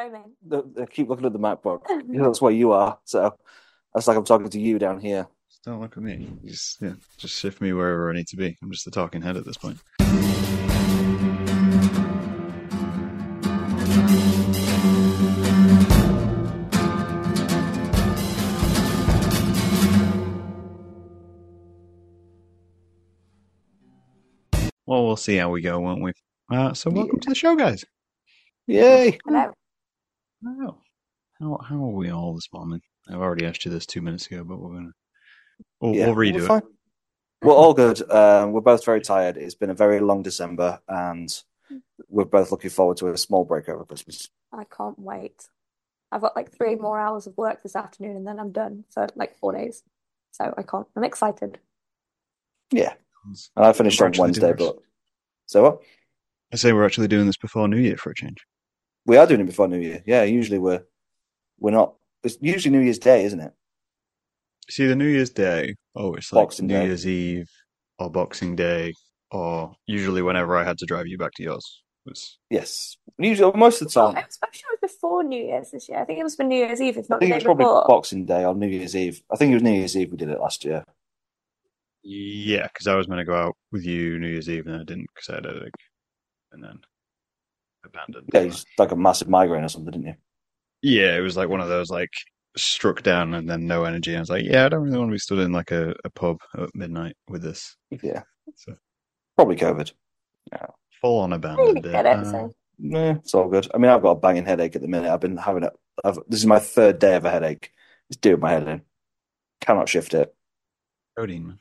The framing. The, the- keep looking at the MacBook. That's where you are. So that's like I'm talking to you down here. Just don't look at me. Just yeah, just shift me wherever I need to be. I'm just the talking head at this point. Well, we'll see how we go, won't we? Uh, so, welcome to the show, guys. Yay! Hello. Oh, how how are we all this morning? I've already asked you this two minutes ago, but we're gonna we'll, Yeah, we'll redo we're it. We're all good. Um, we're both very tired. It's been a very long December, and we're both looking forward to a small break over Christmas. I can't wait. I've got like three more hours of work this afternoon and then I'm done for like four days. So I can't. I'm excited. Yeah, and I finished on Wednesday, but so what? I say we're actually doing this before New Year for a change. We are doing it before New Year. Yeah, usually we're we're not. It's usually New Year's Day, isn't it? See, the New Year's Day, oh, it's like Boxing New Day. Year's Eve or Boxing Day, or usually whenever I had to drive you back to yours was Yes, usually most of the time. I was I'm sure it was before New Year's this year. I think it was for New Year's Eve, if I not the think it day was probably before. Boxing Day or New Year's Eve. I think it was New Year's Eve we did it last year. yeah, because I was going to go out with you New Year's Eve and I didn't because I had a headache, and then abandoned. Yeah, it's like a massive migraine or something, didn't you? Yeah, it was like one of those like struck down and then no energy. I was like, yeah, I don't really want to be stood in like a, a pub at midnight with this. Yeah, So probably COVID. full on abandoned. didn't it, Uh, so Nah, it's all good. I mean, I've got a banging headache at the minute. I've been having it. This is my third day of a headache. It's doing my head in. Cannot shift it. codeine, man.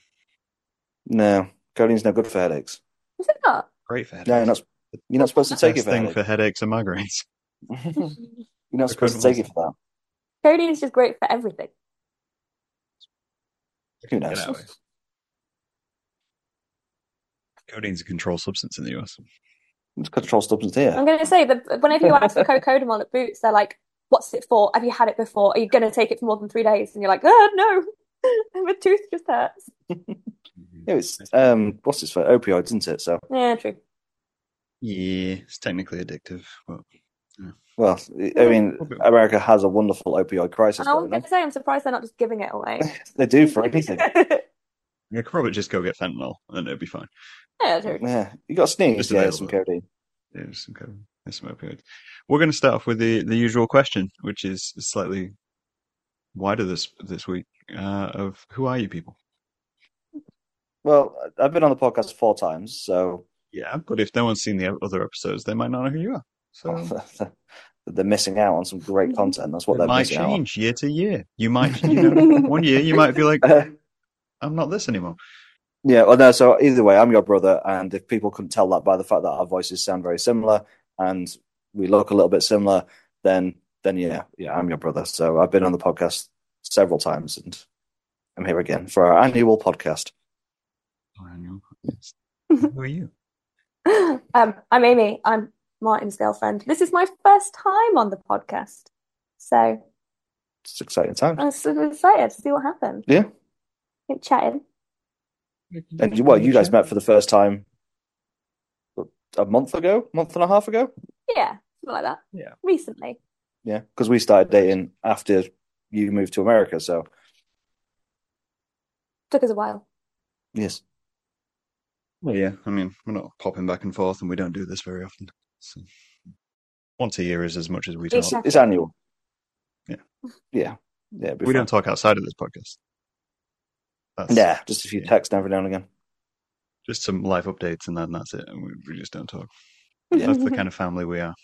No, codeine's no good for headaches. is it not? great for headaches. No, you're not. You're not supposed to take it Best for thing headaches. for headaches and migraines. You're not supposed to take it for that. Codeine is just great for everything. Who Get knows? out of here. Codeine's a controlled substance in the US. It's a control substance here. I'm going to say that whenever you ask for co-codamol at Boots, they're like, "What's it for? Have you had it before? Are you going to take it for more than three days?" And you're like, "Oh no, my tooth just hurts." Yeah, it's um, what's this for? Opioids, isn't it? So, Yeah, true. Yeah, it's technically addictive, but well, I mean, America has a wonderful opioid crisis I was going going on. to say, I'm surprised they're not just giving it away. They do for anything. you could probably just go get fentanyl and it'd be fine. yeah, true. Yeah, you got sneeze. Just Yeah, available. some codeine. Yeah, some codeine, there's some opioids. We're going to start off with the, the usual question, which is slightly wider this this week. Uh, of who are you people? Well, I've been on the podcast four times, so Yeah, but if no one's seen the other episodes, they might not know who you are. So oh, they're missing out on some great content. That's what it they're might missing out on. change year to year. You might, you know, one year you might be like, uh, I'm not this anymore. Yeah, well, no. So either way, I'm your brother, and if people couldn't tell that by the fact that our voices sound very similar and we look a little bit similar, then then yeah, yeah, I'm your brother. So I've been on the podcast several times, and I'm here again for our annual podcast. Who are you? um, I'm Amy. I'm Martyn's girlfriend. This is my first time on the podcast, so It's exciting time. I'm super excited to see what happens. Yeah, Keep chatting. and you, well, you guys met for the first time a month ago, month and a half ago. Yeah, something like that. Yeah. Recently. Yeah, because we started dating after you moved to America. So Took us a while. yes, Well, yeah, I mean, we're not popping back and forth, and we don't do this very often. So once a year is as much as we talk. it's annual. Yeah. yeah, yeah. We fun. don't talk outside of this podcast. That's Yeah, just a few yeah. texts every now and again. just some live updates, and then that's it. And we, we just don't talk. Yeah. That's the kind of family we are.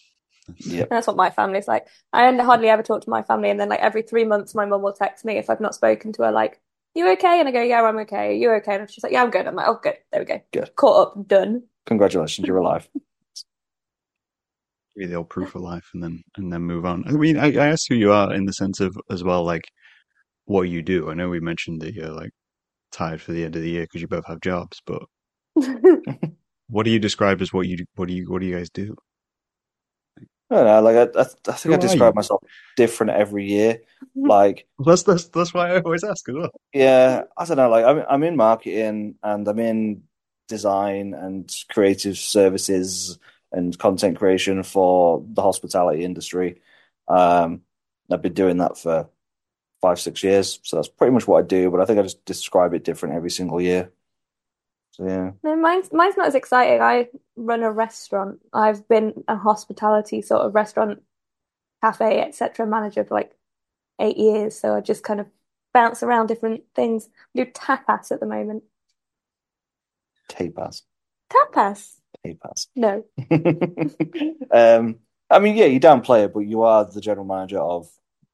Yep. That's what my family's like. I hardly ever talk to my family, and then like every three months, my mum will text me if I've not spoken to her, like, "You okay?" And I go, "Yeah, I'm okay. Are you okay?" And she's like, "Yeah, I'm good." I'm like, "Oh, good. There we go. Good. Caught up. Done." Congratulations, you're alive. Give you the old proof of life, and then and then move on. I mean, I, I asked who you are in the sense of as well, like what you do. I know we mentioned that you're like tired for the end of the year because you both have jobs, but what do you describe as what you what do you what do you guys do? I don't know, like I, I, I think Who I describe you? myself different every year. Like, That's that's that's why I always ask as well. yeah, I don't know. Like, I'm I'm in marketing and I'm in design and creative services and content creation for the hospitality industry. Um, I've been doing that for five, six years. So that's pretty much what I do, but I think I just describe it different every single year. Yeah. No, mine's mine's not as exciting. I run a restaurant. I've been a hospitality sort of restaurant, cafe, etc. manager for like eight years. So I just kind of bounce around different things. I do tapas at the moment. Tapas. Tapas? Tapas. No. um, I mean, yeah, you downplay it, but you are the general manager of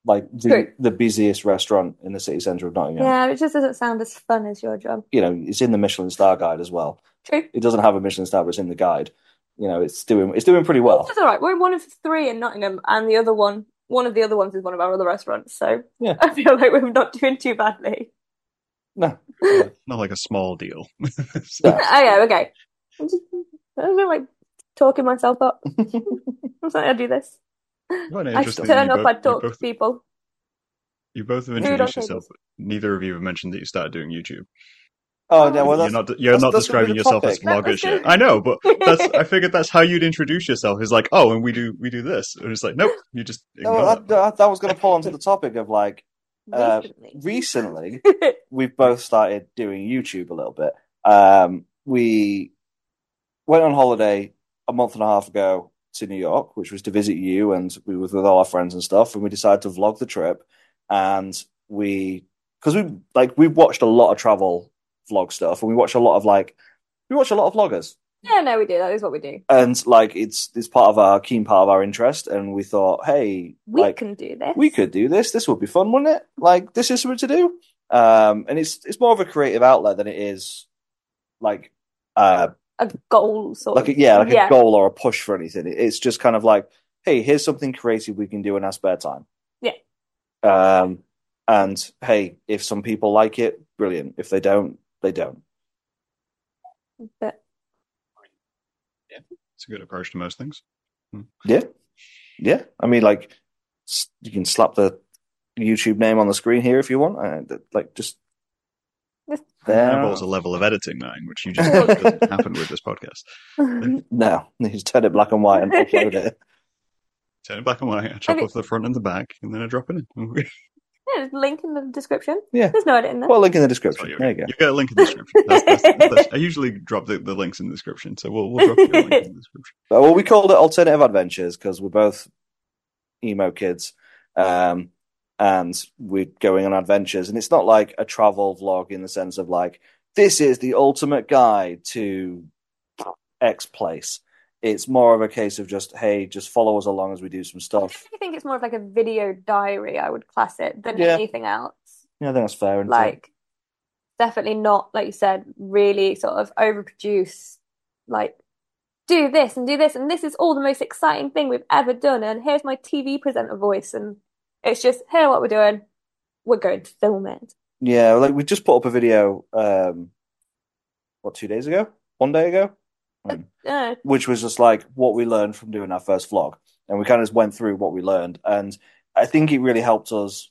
like the, True. the busiest restaurant in the city centre of Nottingham. Yeah, it just doesn't sound as fun as your job. You know, it's in the Michelin star guide as well. True. It doesn't have a Michelin star, but it's in the guide. You know, it's doing it's doing pretty well. That's all right. We're in one of three in Nottingham, and the other one, one of the other ones is one of our other restaurants. So Yeah. I feel like we're not doing too badly. No, Not like a small deal. Yeah. Oh yeah, okay. I'm just, I don't like talking myself up. I'm sorry, I do this. Quite I interesting. turn up, both, I talk both, to people. you both have introduced on yourself. Neither of you have mentioned that you started doing YouTube. Oh, no, well, you're not you're that's- not that's describing yourself as topic. That vlogger was I know, but that's I figured that's how you'd introduce yourself. Is like, oh, and we do we do this, and it's like, nope, you just no, ignore that, that. that, that was going to pull onto the topic of like Uh, Recently. recently we've both started doing YouTube a little bit. Um, we went on holiday a month and a half ago to New York, which was to visit you, and we were with all our friends and stuff. And we decided to vlog the trip, and we because we like we watched a lot of travel vlog stuff, and we watch a lot of like we watch a lot of vloggers, yeah, no, we do. That is what we do. and like it's it's part of our keen part of our interest. And we thought, hey, We like can do this. we could do this. This would be fun, wouldn't it? Like this is something to do. Um, and it's it's more of a creative outlet than it is like uh a goal sort like of. a, yeah like yeah. a goal or a push for anything. It's just kind of like, hey, here's something creative we can do in our spare time. Yeah. Um, and hey, if some people like it, brilliant. If they don't, they don't. But yeah, It's a good approach to most things. Yeah, yeah. I mean, like you can slap the YouTube name on the screen here if you want. Uh, like just Just- That there. involves a level of editing now, which you just doesn't happen with this podcast. No, you just turn it black and white and upload it. Turn it black and white, I chop it- off the front and the back, and then I drop it in. yeah, there's a link in the description. Yeah. There's no edit in there. Well, link in the description. you, There you go. you get a link in the description. That's, that's, that's, I usually drop the, the links in the description, so we'll, we'll drop you a link in the description. Well, we called it alternative adventures because we're both emo kids, um, and we're going on adventures. And it's not like a travel vlog in the sense of like this is the ultimate guide to X place. It's more of a case of just hey, just follow us along as we do some stuff. I think it's more of like a video diary, I would class it, than Yeah. anything else. Yeah, I think that's fair. Like, definitely not, like you said, really sort of overproduce, like, do this and do this, and this is all the most exciting thing we've ever done, and here's my TV presenter voice, and it's just, here what we're doing, we're going to film it. Yeah, like we just put up a video, um, what two days ago, one day ago. Um, Uh, which was just like what we learned from doing our first vlog. And we kind of just went through what we learned. And I think it really helped us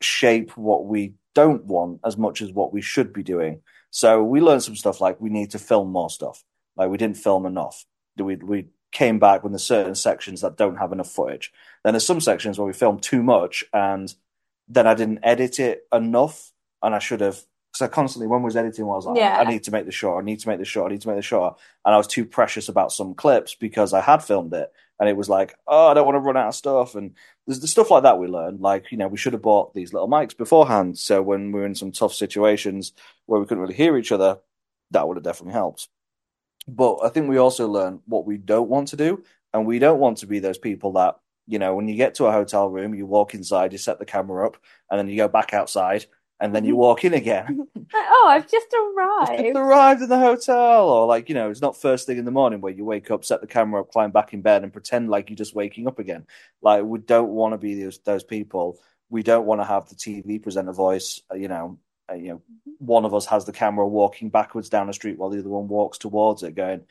shape what we don't want as much as what we should be doing. So we learned some stuff like we need to film more stuff. Like we didn't film enough. Do we we came back when there's certain sections that don't have enough footage. Then there's some sections where we filmed too much and then I didn't edit it enough and I should have because I constantly when we was editing I was like Yeah. I need to make this short, I need to make this short, I need to make this short and I was too precious about some clips because I had filmed it, and it was like, oh, I don't want to run out of stuff, and there's the stuff like that we learned. Like, you know, we should have bought these little mics beforehand, so when we were in some tough situations where we couldn't really hear each other, that would have definitely helped. But I think we also learn what we don't want to do, and we don't want to be those people that, you know, when you get to a hotel room, you walk inside, you set the camera up, and then you go back outside, and then you walk in again. oh, I've just Just arrived. arrived in the hotel, or like you know, it's not first thing in the morning where you wake up, set the camera up, climb back in bed, and pretend like you're just waking up again. Like we don't want to be those those people. We don't want to have the TV presenter voice. You know, uh, you know, one of us has the camera walking backwards down the street while the other one walks towards it, going,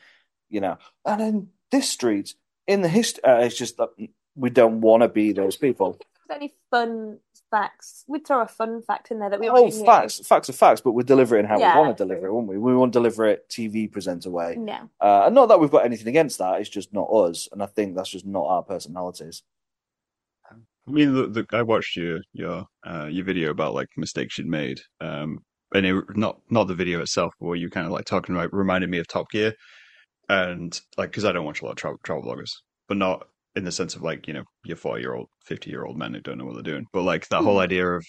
you know, and in this street, in the history, uh, it's just that we don't want to be those people. any fun facts? We'd throw a fun fact in there that we Oh, facts, facts are facts, but we'd deliver it in how Yeah, we want to deliver it, wouldn't we? We want to deliver it TV presenter way. No. Uh, and not that we've got anything against that, it's just not us. And I think that's just not our personalities. I mean, the, the, I watched your your uh, your video about like mistakes you'd made, um, and it, not not the video itself, but what you kind of like talking about reminded me of Top Gear, and like because I don't watch a lot of travel, travel bloggers, but not in the sense of like you know your four year old, fifty year old men who don't know what they're doing, but like that whole Hmm. idea of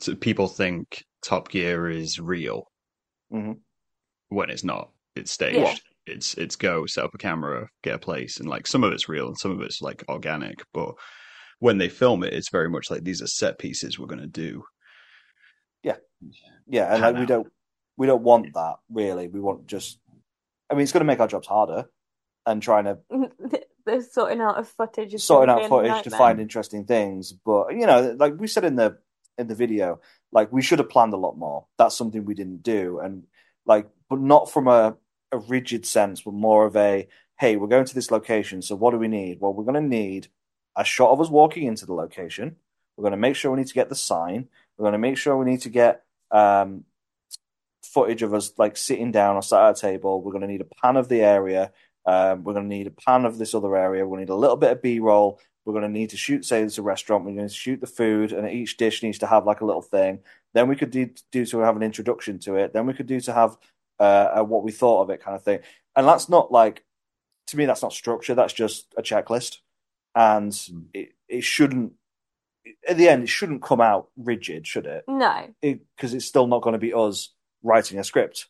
so people think Top Gear is real Mhm. when it's not. It's staged. Yeah. It's it's go set up a camera, get a place, and like some of it's real and some of it's like organic, but when they film it, it's very much like these are set pieces we're going to do. Yeah, yeah, and like we don't we don't want that really. We want just I mean it's gonna make our jobs harder and trying to the sorting out of footage is sorting out footage to find interesting things. But you know, like we said in the in the video, like we should have planned a lot more. That's something we didn't do, and like, but not from a a rigid sense, but more of a hey, we're going to this location, so what do we need? Well, we're going to need a shot of us walking into the location. We're going to make sure we need to get the sign. We're going to make sure we need to get um, footage of us like sitting down or sat at a table. We're going to need a pan of the area. Um, we're going to need a pan of this other area. To need a little bit of B roll. We're going to need to shoot, say, it's a restaurant. We're going to shoot the food, and each dish needs to have like a little thing. Then we could do, do to have an introduction to it. Then we could do to have uh, what we thought of it kind of thing. And that's not like, to me, that's not structure. That's just a checklist. And Mm. it, it shouldn't, at the end, it shouldn't come out rigid, should it? No. Because it's still not going to be us writing a script.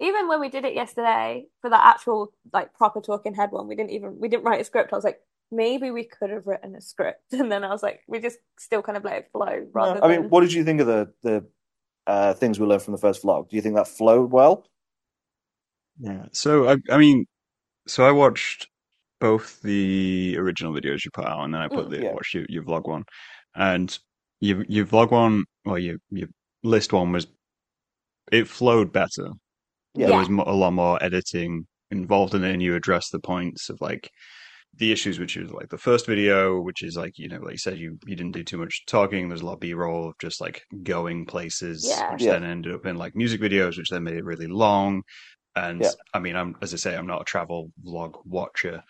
Even when we did it yesterday for that actual like proper talking head one, we didn't even we didn't write a script. I was like, maybe we could have written a script, and then I was like, we just still kind of let it flow rather I mean, than what did you think of the the uh, things we learned from the first vlog? Do you think that flowed well? Yeah. So I I mean, so I watched both the original videos you put out, and then I put Mm, the yeah. watched your, your vlog one, and your your vlog one, well, your your list one was it flowed better. Yeah. There was mo- a lot more editing involved in it, and you addressed the points of like the issues, which is like the first video, which is like you know, like you said, you you didn't do too much talking. There's a lot of B-roll of just like going places, Yeah. which Yeah. then ended up in like music videos, which then made it really long. And Yeah. I mean, I'm as I say, I'm not a travel vlog watcher,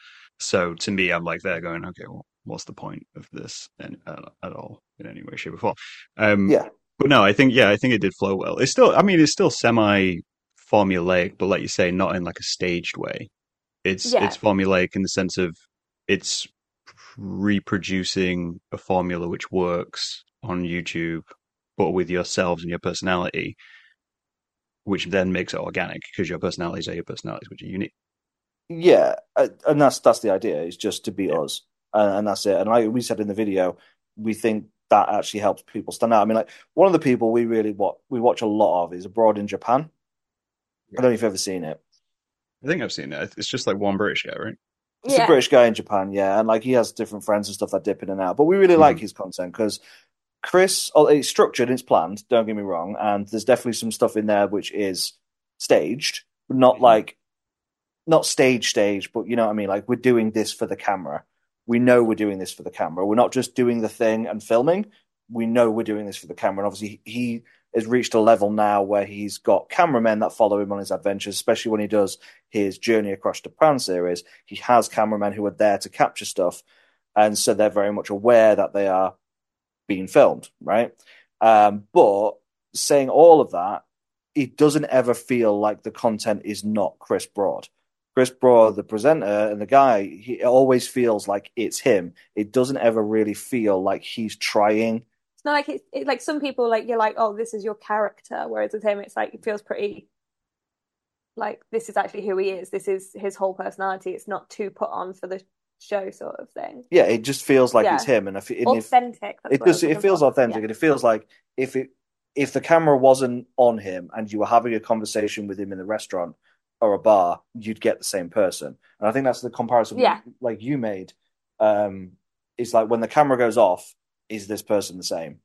so to me, I'm like there going, okay, well, what's the point of this and uh, at all in any way, shape, or form? Um, Yeah. but no, I think yeah, I think it did flow well. It's still, I mean, it's still semi formulaic, but like you say, not in like a staged way. It's Yeah. it's formulaic in the sense of it's reproducing a formula which works on YouTube, but with yourselves and your personality, which then makes it organic because your personalities are your personalities, which are unique. Yeah, uh, and that's that's the idea. Is just to be Yeah. us, and, and that's it. And like we said in the video, we think that actually helps people stand out. I mean, like one of the people we really what we watch a lot of is abroad in Japan. I don't know if you've ever seen it. I think I've seen it. It's just like one British guy, right? It's a. British guy in Japan, yeah, and like he has different friends and stuff that dip in and out. But we really like his content because Chris, oh, it's structured, it's planned. Don't get me wrong, and there's definitely some stuff in there which is staged, but not Mhm. like not stage stage, but you know what I mean. Like we're doing this for the camera. We know we're doing this for the camera. We're not just doing the thing and filming. We know we're doing this for the camera. And obviously, he has reached a level now where he's got cameramen that follow him on his adventures, especially when he does his Journey Across Japan series. He has cameramen who are there to capture stuff. And so they're very much aware that they are being filmed, right? Um, but saying all of that, it doesn't ever feel like the content is not Chris Broad. Chris Broad, the presenter and the guy, he it always feels like it's him. It doesn't ever really feel like he's trying. It's not like it's it, like some people like you're like, oh, this is your character, whereas with him, it's like it feels pretty like this is actually who he is. This is his whole personality. It's not too put on for the show sort of thing. Yeah, it just feels like Yeah. it's him. And if, and Authentic. that's it what I was does, it feels authentic, Yeah. and it feels like if it if the camera wasn't on him and you were having a conversation with him in the restaurant or a bar, you'd get the same person. And I think that's the comparison, Yeah. like you made. Um, it's like when the camera goes off, is this person the same?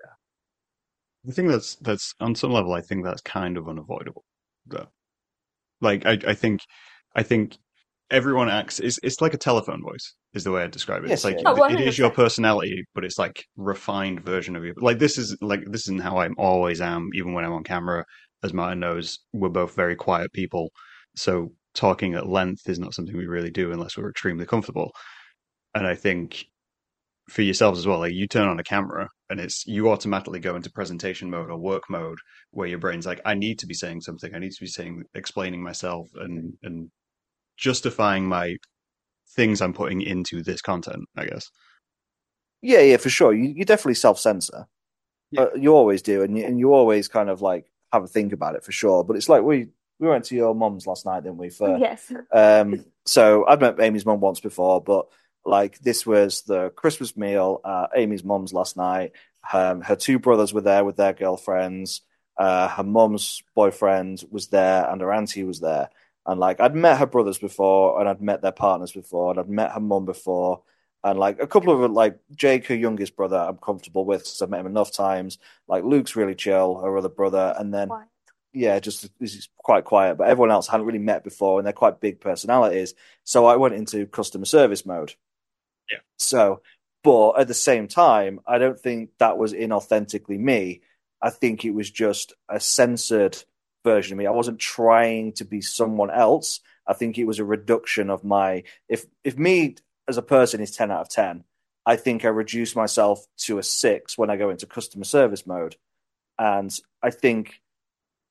Yeah. I think that's that's on some level. I think that's kind of unavoidable. Though, like I, I think, I think everyone acts. It's it's like a telephone voice. Is the way I describe it. Yes, it's like yeah, yeah. Oh, it is your personality, but it's like refined version of you. Like this is like this isn't how I always am, even when I'm on camera. As Martyn knows, we're both very quiet people, so talking at length is not something we really do unless we're extremely comfortable. And I think for yourselves as well, like you turn on a camera and it's you automatically go into presentation mode or work mode where your brain's like, I need to be saying something, I need to be saying explaining myself and and justifying my things I'm putting into this content, I guess. Yeah, yeah, for sure. You you definitely self censor. Yeah. Uh, you always do, and you, and you always kind of like have a think about it for sure. But it's like we we went to your mum's last night, didn't we? For Yes. um, so I'd met Amy's mum once before, but like this was the Christmas meal at Amy's mum's last night. Um, her two brothers were there with their girlfriends. Uh, her mum's boyfriend was there, and her auntie was there. And like I'd met her brothers before, and I'd met their partners before, and I'd met her mum before, and like a couple of like Jake, her youngest brother, I'm comfortable with because I've met him enough times. Like Luke's really chill, her other brother, and then Quiet. yeah, just he's quite quiet. But everyone else I hadn't really met before, and they're quite big personalities. So I went into customer service mode. Yeah. So, but at the same time, I don't think that was inauthentically me. I think it was just a censored version of me. I wasn't trying to be someone else. I think it was a reduction of my if if me as a person is 10 out of 10, I think I reduce myself to a 6 when I go into customer service mode. And I think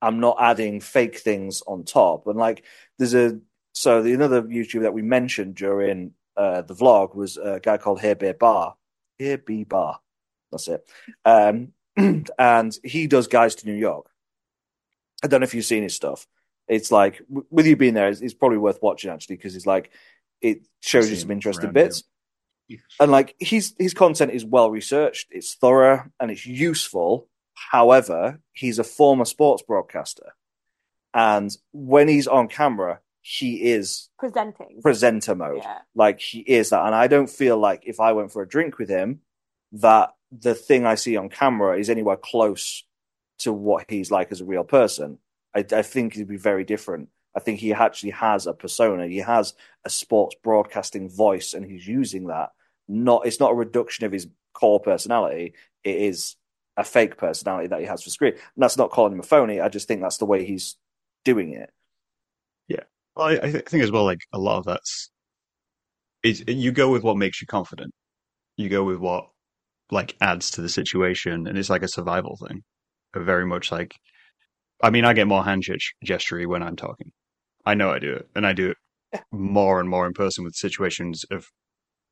I'm not adding fake things on top. And like there's a so the another YouTuber that we mentioned during uh, the vlog was a guy called Here Beer Bar. Here Be Barr. That's it. Um, and he does Guys to New York. I don't know if you've seen his stuff. It's like with you being there, it's, it's probably worth watching actually because it's like it shows you some interesting around here. bits. And like his his content is well researched, it's thorough, and it's useful. However, he's a former sports broadcaster, and when he's on camera, he is Presenting. presenter mode. Yeah. Like he is that, and I don't feel like if I went for a drink with him, that the thing I see on camera is anywhere close to what he's like as a real person. I, I think it'd be very different. I think he actually has a persona. He has a sports broadcasting voice, and he's using that. Not, it's not a reduction of his core personality. It is a fake personality that he has for screen. And that's not calling him a phony. I just think that's the way he's doing it. Well, I, I th- think as well, like a lot of that's is you go with what makes you confident. You go with what like adds to the situation, and it's like a survival thing. Very much like, I mean, I get more hand gest- gestury when I'm talking. I know I do it, and I do it more and more in person with situations of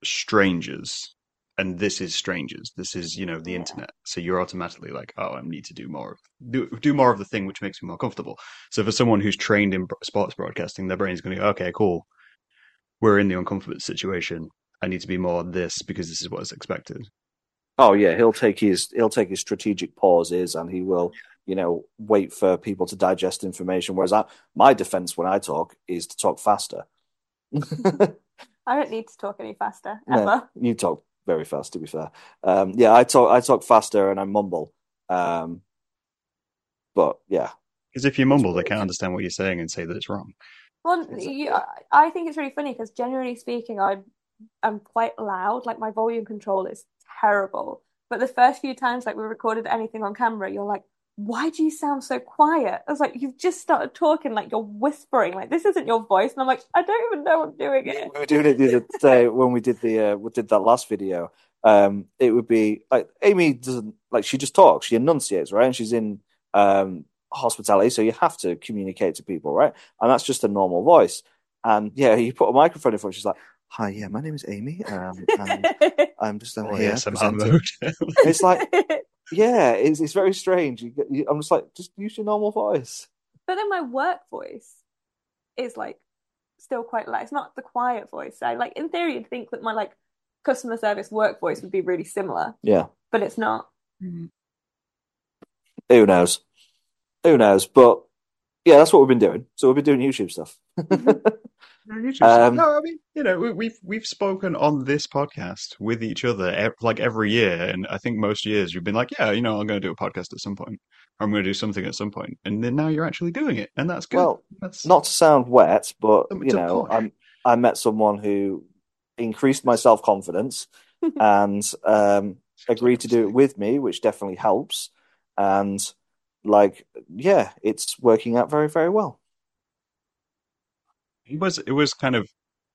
strangers. And this is strangers. This is you know the Yeah. internet. So you're automatically like, oh, I need to do more, of, do do more of the thing which makes me more comfortable. So for someone who's trained in sports broadcasting, their brain's going to go, okay, cool. We're in the uncomfortable situation. I need to be more this because this is what is expected. Oh yeah, he'll take his he'll take his strategic pauses and he will, you know, wait for people to digest information. Whereas I, my defense when I talk is to talk faster. I don't need to talk any faster No, ever. you talk very fast, to be fair. Um, yeah, I talk I talk faster and I mumble. Um, but yeah, Because if you mumble, they can't understand what you're saying and say that it's wrong. Well, you, I I think it's really funny because generally speaking, I'm I'm quite loud. Like my volume control is terrible. But the first few times, like we recorded anything on camera, you're like, "Why do you sound so quiet?" I was like, "You've just started talking like you're whispering. Like this isn't your voice." And I'm like, "I don't even know I'm doing it." we were doing it the other day when we did the uh, we did that last video. Um, it would be like Amy doesn't like she just talks, she enunciates, right? And she's in um hospitality, so you have to communicate to people, right? And that's just a normal voice. And yeah, you put a microphone in front, she's like, "Hi, yeah, my name is Amy. Um, and I'm just I'm Or here ASMR presenting." mode. It's like, yeah, it's it's very strange. You, you, I'm just like, just use your normal voice. But then my work voice is like still quite loud. It's not the quiet voice. I like in theory you'd think that my like customer service work voice would be really similar, Yeah, but it's not. Mm-hmm. who knows? Who knows? But yeah, that's what we've been doing. So we've been doing YouTube stuff. Mm-hmm. No, Um, no, I mean, you know, we, we've we've spoken on this podcast with each other ev- like every year, and I think most years you've been like, yeah, you know, I'm going to do a podcast at some point, or I'm going to do something at some point, and then now you're actually doing it, and that's good. Well, that's Not to sound wet, but you know. I'm I met someone who increased my self confidence and um, agreed to do it with me, which definitely helps. And like, yeah, it's working out very, very well. It was it was kind of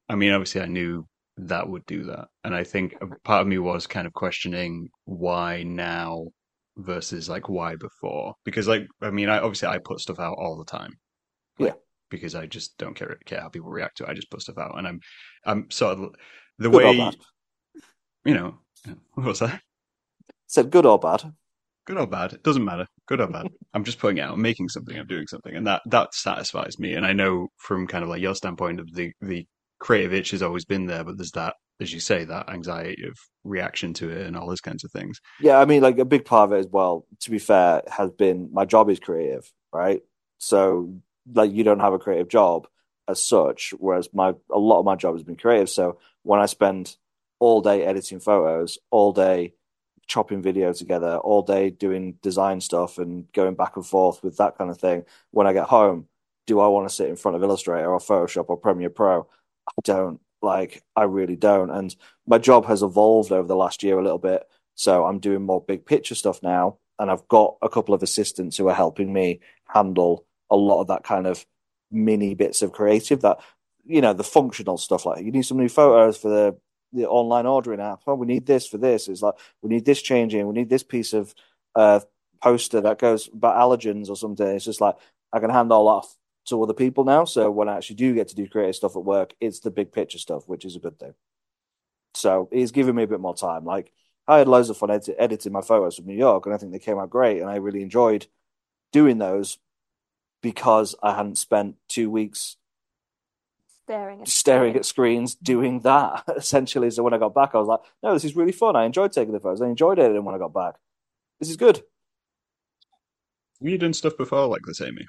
I mean, obviously I knew that would do that. And I think part of me was kind of questioning why now versus like why before. Because like I mean I obviously I put stuff out all the time. Like, Yeah. Because I just don't care care how people react to it. I just put stuff out and I'm I'm sort of the Good way you know what was that? Said good or bad? Good or bad, it doesn't matter. Good or bad. I'm just putting out, I'm making something, I'm doing something, and that that satisfies me. And I know from kind of like your standpoint of the the creative itch has always been there, but there's that, as you say, that anxiety of reaction to it and all those kinds of things. Yeah, I mean, like a big part of it as well, to be fair, has been my job is creative, right? So, like, you don't have a creative job as such, whereas my a lot of my job has been creative. So, when I spend all day editing photos, all day chopping video together, all day doing design stuff and going back and forth with that kind of thing, when I get home, do I want to sit in front of Illustrator or Photoshop or Premiere Pro? I don't. Like, I really don't. And my job has evolved over the last year a little bit. So I'm doing more big picture stuff now. And I've got a couple of assistants who are helping me handle a lot of that kind of mini bits of creative that, you know, the functional stuff. Like, you need some new photos for the, the online ordering app. Oh, we need this for this. It's like, we need this changing. We need this piece of uh, poster that goes about allergens or something. It's just like, I can hand all off to other people now. So when I actually do get to do creative stuff at work, it's the big picture stuff, which is a good thing. So it's giving me a bit more time. Like I had loads of fun edit- editing my photos from New York, and I think they came out great, and I really enjoyed doing those because I hadn't spent two weeks Staring at staring at screens doing that essentially. So when I got back, I was like, no, this is really fun. I enjoyed taking the photos. I enjoyed editing when I got back. This is good. Have you doing stuff before like this, Amy?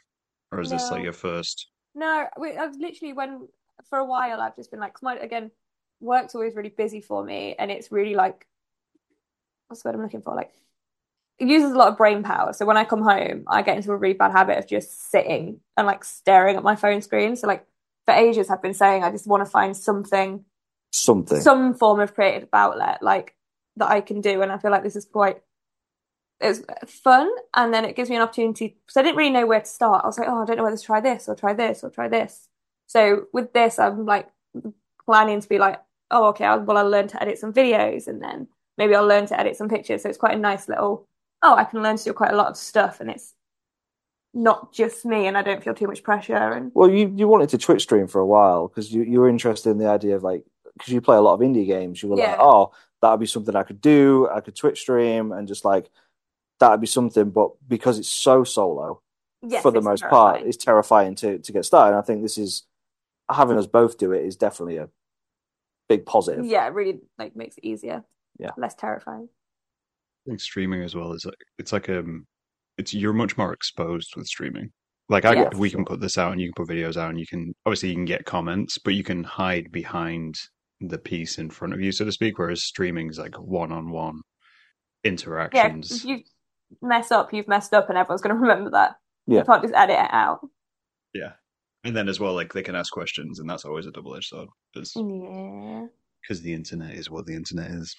Or is this like your first? No, we, I've literally when for a while I've just been like, my again, work's always really busy for me, and it's really like, what's the word I'm looking for? Like, it uses a lot of brain power. So when I come home, I get into a really bad habit of just sitting and like staring at my phone screen. So like for ages, I've been saying I just want to find something, Something. some form of creative outlet like that I can do, and I feel like this is quite. It's fun, and then it gives me an opportunity So I didn't really know where to start. I was like, oh, I don't know whether to try this or try this or try this. So with this, I'm like planning to be like, oh, okay, I'll, well, I'll learn to edit some videos, and then maybe I'll learn to edit some pictures. So it's quite a nice little, oh, I can learn to do quite a lot of stuff, and it's not just me, and I don't feel too much pressure. And Well, you, you wanted to Twitch stream for a while because you, you were interested in the idea of like, because you play a lot of indie games. You were like, oh, that would be something I could do. I could Twitch stream and just like, that would be something. But because it's so solo yes, for the it's most part, it's terrifying to, to get started. And I think this is, having us both do it is definitely a big positive. Yeah, it really like makes it easier. Yeah. less terrifying. I think streaming as well is like it's like um it's you're much more exposed with streaming. Like I Yeah, we can put this out and you can put videos out and you can obviously you can get comments, but you can hide behind the piece in front of you, so to speak. Whereas streaming is like one on one Yeah, interactions. if you mess up, you've messed up, and everyone's going to remember that. Yeah. You can't just edit it out. Yeah. And then as well, like they can ask questions, and that's always a double edged sword because Yeah. Because the internet is what the internet is.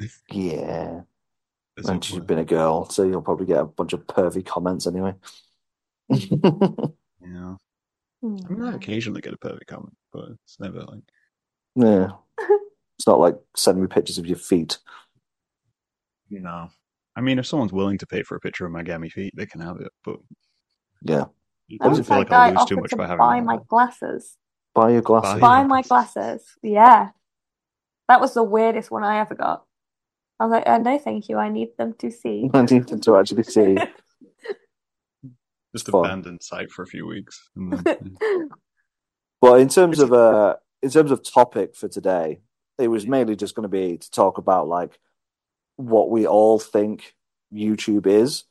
Yeah. As And it she's were. been a girl, so you'll probably get a bunch of pervy comments anyway. Yeah. Hmm. I mean, I occasionally get a pervy comment, but it's never like yeah. It's not like sending me pictures of your feet. no. I mean, if someone's willing to pay for a picture of my gammy feet, they can have it. But Yeah. it That doesn't was feel like I'll lose too much to by having buy my glasses. Buy your glasses. Buy- Buy my glasses. Yeah. That was the weirdest one I ever got. I was like, uh, no, thank you. I need them to see. I need them to actually see. Just Fun. abandoned site for a few weeks. And. But in terms of uh, in terms of topic for today, it was mainly just going to be to talk about like what we all think YouTube is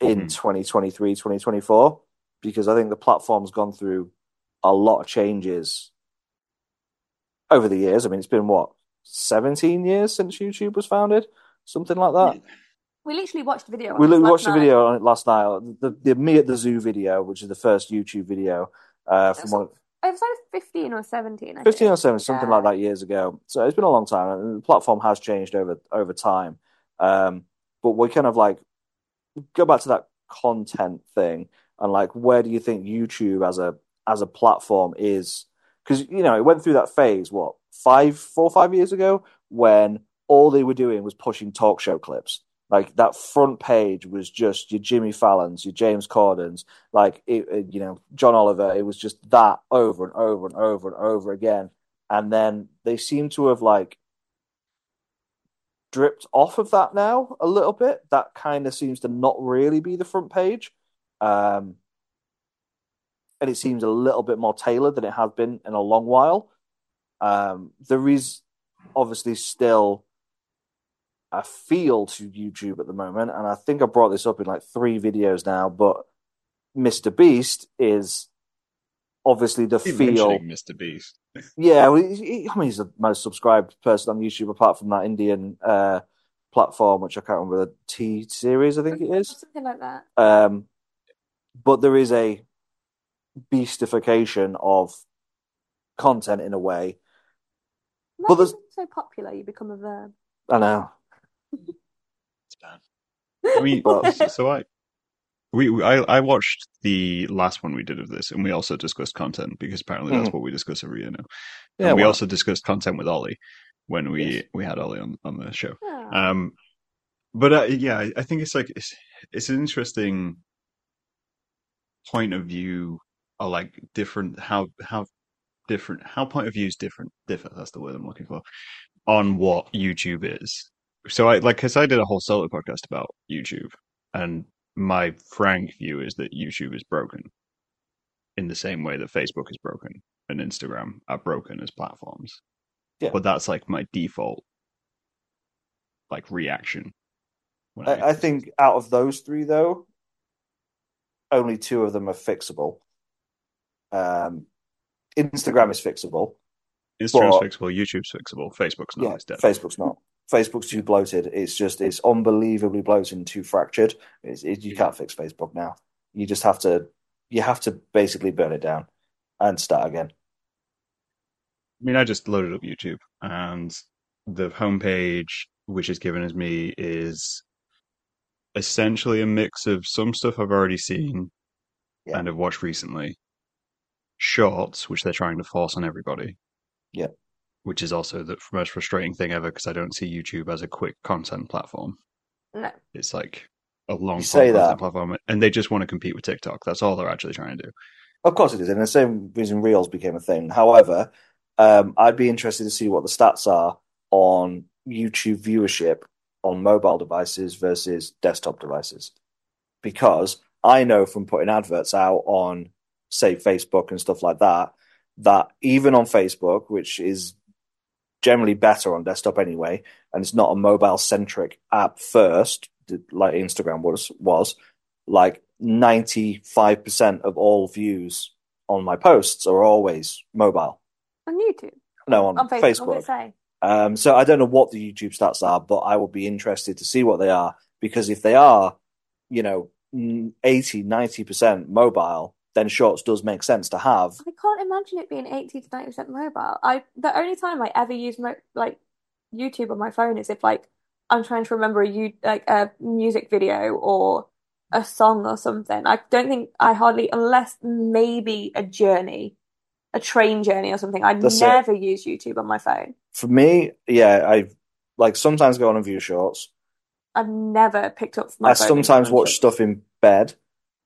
in Mhm. 2023, 2024, because I think the platform's gone through a lot of changes over the years. I mean, it's been what 17 years since YouTube was founded, something like that. We literally watched a video. on We this li- last watched a video on it last night. The, the me at the zoo video, which is the first YouTube video uh, from one. It was like 15 or 17, I 15 think. or 17, something Yeah. like that years ago. So it's been a long time, and the platform has changed over over time. Um, but we kind of like go back to that content thing, and like, where do you think YouTube as a as a platform is? Because you know, it went through that phase what five, four, five years ago when all they were doing was pushing talk show clips. Like that front page was just your Jimmy Fallon's, your James Corden's, like it, it- you know John Oliver. It was just that over and over and over and over again. And then they seem to have like dripped off of that now a little bit. That kind of seems to not really be the front page. Um, and it seems a little bit more tailored than it has been in a long while. Um, there is obviously still a feel to YouTube at the moment, and I think I brought this up in like three videos now, but Mr. Beast is obviously the Keep feel. Mr. Beast. Yeah, well, he, he- I mean, he's the most subscribed person on YouTube apart from that Indian uh, platform, which I can't remember the T series, I think it is. Something like that. Um, but there is a beastification of content in a way. But there's- Imagine so popular, you become a verb. I know. It's bad. I mean, But- so, so I, we, we- I, I watched the last one we did of this, and we also discussed content because apparently that's what we discuss every year now. Yeah, and we well, also discussed content with Ollie when we Yes. we had Ollie on on the show. Yeah. Um, but uh, yeah, I, I think it's like it's it's an interesting point of view, or like different how how different how point of views different differ. That's the word I'm looking for on what YouTube is. So I like because I did a whole solo podcast about YouTube, and my frank view is that YouTube is broken in the same way that Facebook is broken and Instagram are broken as platforms. Yeah. But that's like my default like reaction. read I, I think out of those three, though, only two of them are fixable. Um, Instagram is fixable. Instagram's but- fixable, YouTube's fixable, Facebook's not. yeah. Facebook's not. Facebook's too bloated. It's just it's unbelievably bloated and too fractured. It's, it, you can't fix Facebook now. You just have to you have to basically burn it down and start again. I mean, I just loaded up YouTube, and the homepage, which is given as me, is essentially a mix of some stuff I've already seen Yeah. and have watched recently, shorts, which they're trying to force on everybody. Yeah. Which is also the most frustrating thing ever because I don't see YouTube as a quick content platform. no. It's like a long say form content that. platform, and they just want to compete with TikTok. That's all they're actually trying to do. Of course it is, and the same reason Reels became a thing. However, um, I'd be interested to see what the stats are on YouTube viewership on mobile devices versus desktop devices, because I know from putting adverts out on, say, Facebook and stuff like that, that even on Facebook, which is generally better on desktop anyway, and it's not a mobile centric app first, like Instagram was was like 95% of all views on my posts are always mobile. On YouTube. No, on, On Facebook. Facebook. Um, so I don't know what the YouTube stats are, but I would be interested to see what they are because if they are, you know, mm, 80, 90% mobile, then shorts does make sense to have. I can't imagine it being 80 to 90% mobile. I the only time I ever use mo like YouTube on my phone is if like I'm trying to remember a you like a music video or a song or something. I don't think I hardly unless maybe a journey, a train journey or something. I That's it. never use YouTube on my phone. For me, yeah, I like sometimes go on and view shorts. I've never picked up my I sometimes watch stuff in bed.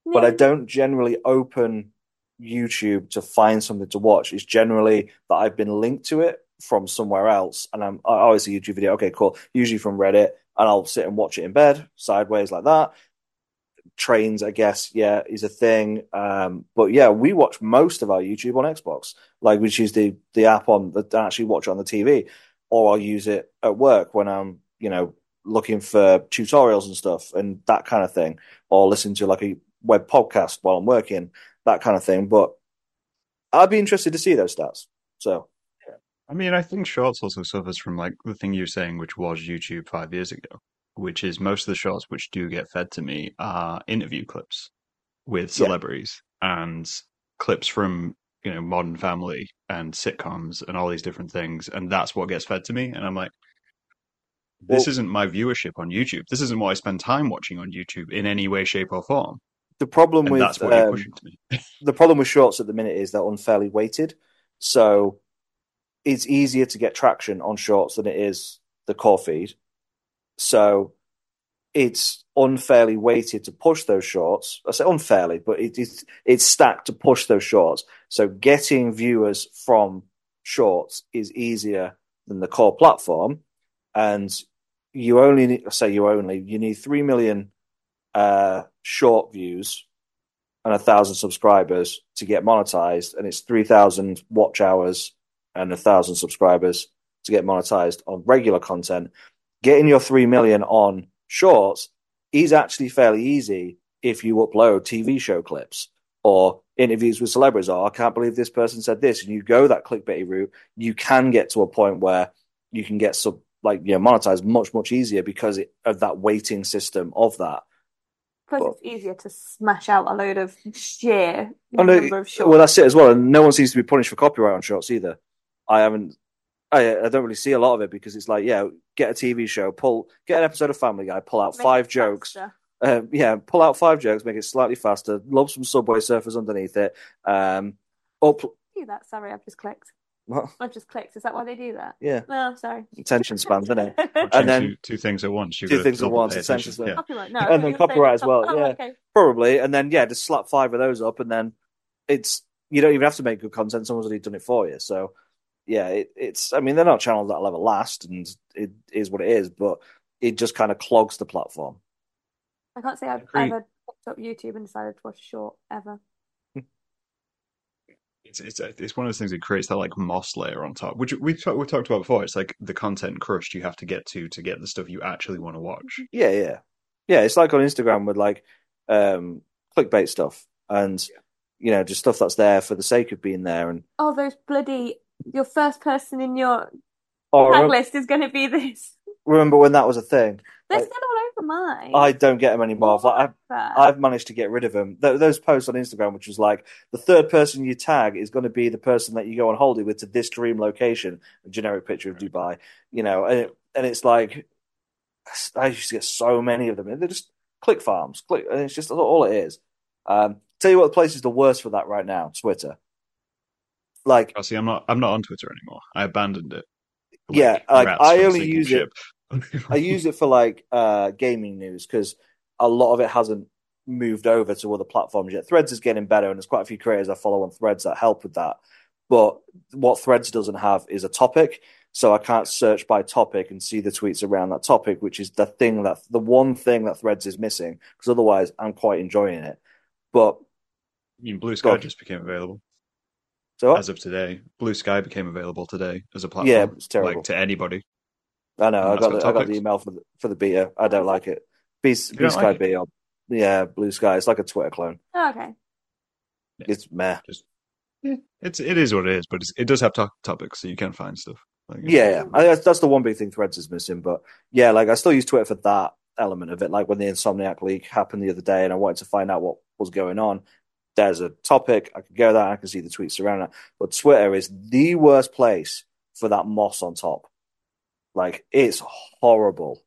But I don't generally open YouTube to find something to watch. It's generally that I've been linked to it from somewhere else, and I'm I always see a YouTube video. Okay, cool. Usually from Reddit, and I'll sit and watch it in bed, sideways like that. Trains, I guess, yeah, is a thing. Um, but yeah, we watch most of our YouTube on Xbox, like which is the the app on that actually watch it on the TV, or I'll use it at work when I'm, you know, looking for tutorials and stuff and that kind of thing, or listen to like a web podcast while I'm working, that kind of thing. But I'd be interested to see those stats. So I mean, I think Shorts also suffers from like the thing you were saying, which was YouTube five years ago, which is most of the shorts which do get fed to me are interview clips with Yeah. celebrities and clips from you know Modern Family and sitcoms and all these different things, and that's what gets fed to me. And I'm like, this Well- isn't my viewership on YouTube. This isn't what I spend time watching on YouTube in any way, shape, or form. The problem And with that's what you're um, pushing to me. the problem with shorts at the minute is they're unfairly weighted. So it's easier to get traction on shorts than it is the core feed. So it's unfairly weighted to push those shorts. I say unfairly, but it, it's it's stacked to push those shorts. So getting viewers from shorts is easier than the core platform, and you only need, say you only you need three million uh, short views and a thousand subscribers to get monetized, and it's three thousand watch hours and a thousand subscribers to get monetized on regular content. Getting your three million on shorts is actually fairly easy if you upload TV show clips or interviews with celebrities. Or I can't believe this person said this, and you go that clickbaity route. You can get to a point where you can get sub like you know monetized much much easier because of that weighting system of that. Plus, Well- it's easier to smash out a load of sheer Oh, no, number of shorts. Well, that's it as well. And no one seems to be punished for copyright on shorts either. I haven't. I, I don't really see a lot of it because it's like, yeah, get a TV show, pull, get an episode of Family Guy, pull out Make five jokes, um, yeah, pull out five jokes, make it slightly faster, lob some Subway Surfers underneath it, um, up, that. Sorry, I've just clicked. Well, I've just clicked. Is that why they do that? yeah, No, sorry. attention spans, isn't it? And then- two, two things at once. You've Two things at once, attention. so- Yeah. Copyright. No, And then you were saying copyright as well, Oh, yeah. okay. Probably, and then yeah, just slap five of those up, and then it's you don't even have to make good content. Someone's already done it for you. So yeah, it, it's. I mean, they're not channels that'll ever last, and it is what it is. But it just kind of clogs the platform. I can't say I've ever picked up YouTube and decided to watch a short ever. It's, it's it's one of those things that creates that like moss layer on top, which we talk, we talked about before. It's like the content crushed you have to get to to get the stuff you actually want to watch. Yeah, yeah, yeah. It's like on Instagram with like um clickbait stuff, and you know, just stuff that's there for the sake of being there. And Oh, those bloody! Your first person in your oh, tag remember, list is going to be this. remember when that was a thing? They're Like- still all over mine. I don't get them anymore. Like, I, Whatever. I've managed to get rid of them. Th- those posts on Instagram, which was like the third person you tag is going to be the person that you go on holiday with to this dream location, a generic picture of Dubai, you know, and, it, and it's like I used to get so many of them. and They're just click farms, click, and it's just all it is. Um, tell you what, the place is the worst for that right now, Twitter. Like, Oh, see, I'm not I'm not on Twitter anymore. I abandoned it. Yeah, like, I only sinking use it- ship. I use it for like uh, gaming news because a lot of it hasn't moved over to other platforms yet. Threads is getting better, and there's quite a few creators I follow on Threads that help with that. But what Threads doesn't have is a topic, so I can't search by topic and see the tweets around that topic, which is the thing that the one thing that Threads is missing. Because otherwise, I'm quite enjoying it. But I mean, Blue Sky God. just became available so as of today. Blue Sky became available today as a platform. Yeah, it's terrible. Like to anybody. I know oh, I got got the, I got the email for the for the beta. I don't like it. B, B don't Sky like it? Yeah, Blue Sky. It's like a Twitter clone. Oh, okay. It's meh. Yeah, it's it is what it is, but it's, it does have to- topics, so you can find stuff. Like, Yeah, yeah. I, that's, that's the one big thing Threads is missing. But yeah, like I still use Twitter for that element of it. Like when the Insomniac leak happened the other day, and I wanted to find out what was going on. There's a topic I can go there. I can see the tweets around it. But Twitter is the worst place for that moss on top. Like it's horrible,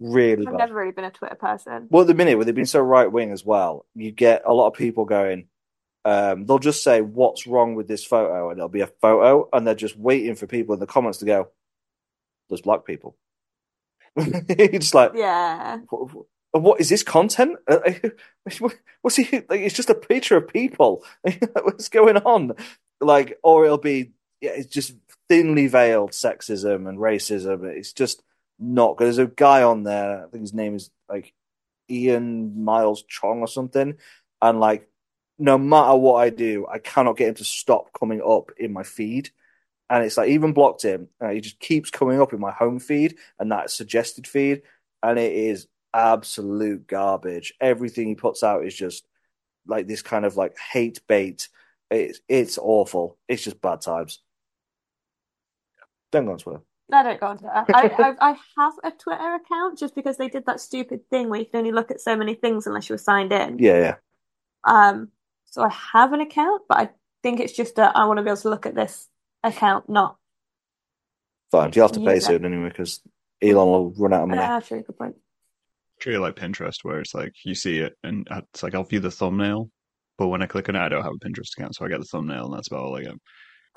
really I've bad. never really been a Twitter person. Well, at the minute, with it being so right wing as well, you get a lot of people going. Um, they'll just say, "What's wrong with this photo?" and it'll be a photo, and they're just waiting for people in the comments to go, "There's black people." it's like, Yeah. what, what is this content? Uh, What's he? Like, it's just a picture of people. What's going on? Like, or it'll be, yeah, it's just thinly veiled sexism and racism. It's just not good. There's a guy on there. I think his name is like Ian Miles Cheong or something, and like, no matter what I do, I cannot get him to stop coming up in my feed. And it's like even blocked him. Uh, he just keeps coming up in my home feed and that suggested feed, and it is absolute garbage. Everything he puts out is just like this kind of like hate bait. It's it's awful. It's just bad times. Don't go on Twitter. I don't go on Twitter. I, I, I have a Twitter account just because they did that stupid thing where you can only look at so many things unless you were signed in. Yeah, yeah. Um, so I have an account, but I think it's just that I want to be able to look at this account, not Fine. Do you have to pay use it. soon anyway because Elon will run out of money. Ah, true, good point. Treat it like Pinterest, where it's like you see it and it's like I'll view the thumbnail, but when I click on it, I don't have a Pinterest account, so I get the thumbnail, and that's about all I get.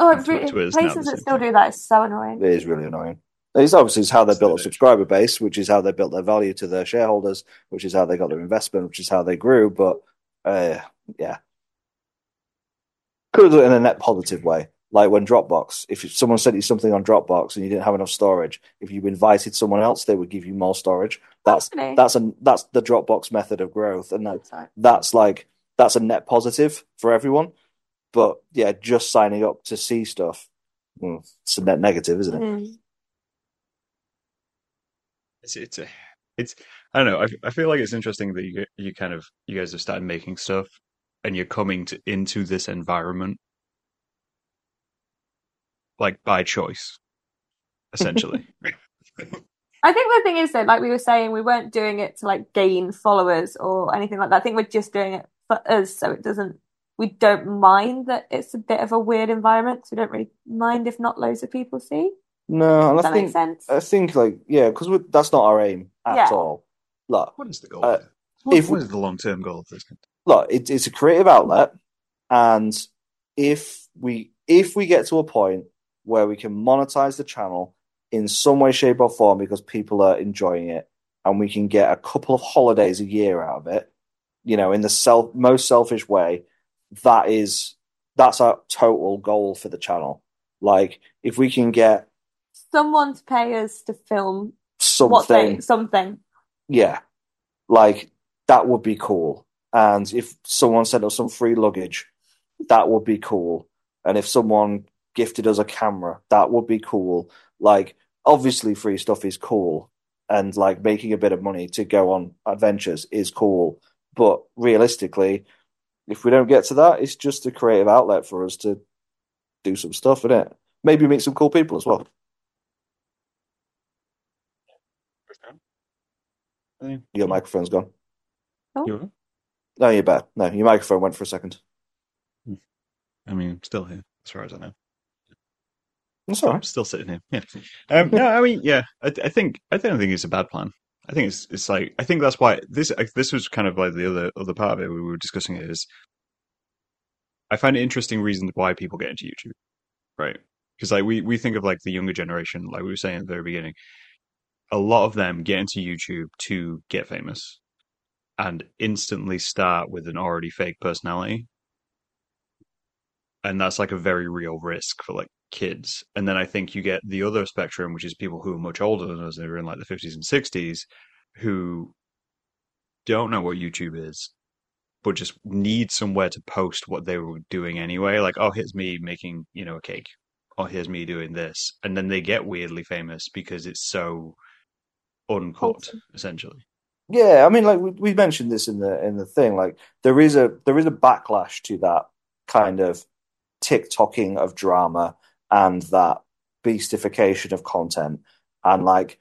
Oh, And it really, Twitter's places that still thing. do that is so annoying. It is really annoying. It's obviously it's how they built a subscriber base, which is how they built their value to their shareholders, which is how they got their investment, which is how they grew. But uh, yeah, could have done it in a net positive way, like when Dropbox. If someone sent you something on Dropbox and you didn't have enough storage, if you invited someone else, they would give you more storage. That's Really? that's a that's the Dropbox method of growth, and that, that's like that's a net positive for everyone. But yeah, just signing up to see stuff, mm, it's a net negative, isn't it? Mm. It's it's a, it's I don't know. I I feel like it's interesting that you you kind of you guys have started making stuff, and you're coming to into this environment like by choice, essentially. I think the thing is that, like we were saying, we weren't doing it to like gain followers or anything like that. I think we're just doing it for us, so it doesn't. We don't mind that it's a bit of a weird environment, so we don't really mind if not loads of people see. No, and Does I that make think sense? I think like yeah, because that's not our aim at Yeah. all. Look, what is the goal? Uh. What, if- what is the long term goal of this? look, it, it's a creative outlet, and if we if we get to a point where we can monetize the channel in some way, shape, or form because people are enjoying it, and we can get a couple of holidays a year out of it, you know, in the self most selfish way, that is that's our total goal for the channel. Like if we can get Someone to pay us to film what something they something. Yeah, like that would be cool. And if someone sent us some free luggage, that would be cool. And if someone gifted us a camera, that would be cool. Like, obviously, free stuff is cool. And like making a bit of money to go on adventures is cool. But realistically, if we don't get to that, it's just a creative outlet for us to do some stuff, isn't it? Maybe meet some cool people as well. Your microphone's gone. You- No, you're bad. No, your microphone went for a second. I mean, still here, as far as I know. That's all I'm still sitting here. Yeah. Um, no, I mean, yeah. I, I think I don't think it's a bad plan. I think it's it's like I think that's why this this was kind of like the other other part of it. We were discussing it is. I find it interesting reasons why people get into YouTube, right? Because like we we think of like the younger generation, like we were saying at the very beginning, a lot of them get into YouTube to get famous, and instantly start with an already fake personality, and that's like a very real risk for like kids. And then I think you get the other spectrum, which is people who are much older than us, they're in like the 50s and 60s, who don't know what YouTube is, but just need somewhere to post what they were doing anyway. Like, oh, here's me making, you know, a cake. Oh, here's me doing this. And then they get weirdly famous because it's so uncut, essentially. Yeah, I mean, like we, we mentioned this in the in the thing. Like there is a there is a backlash to that kind of TikToking of drama and that beastification of content, and like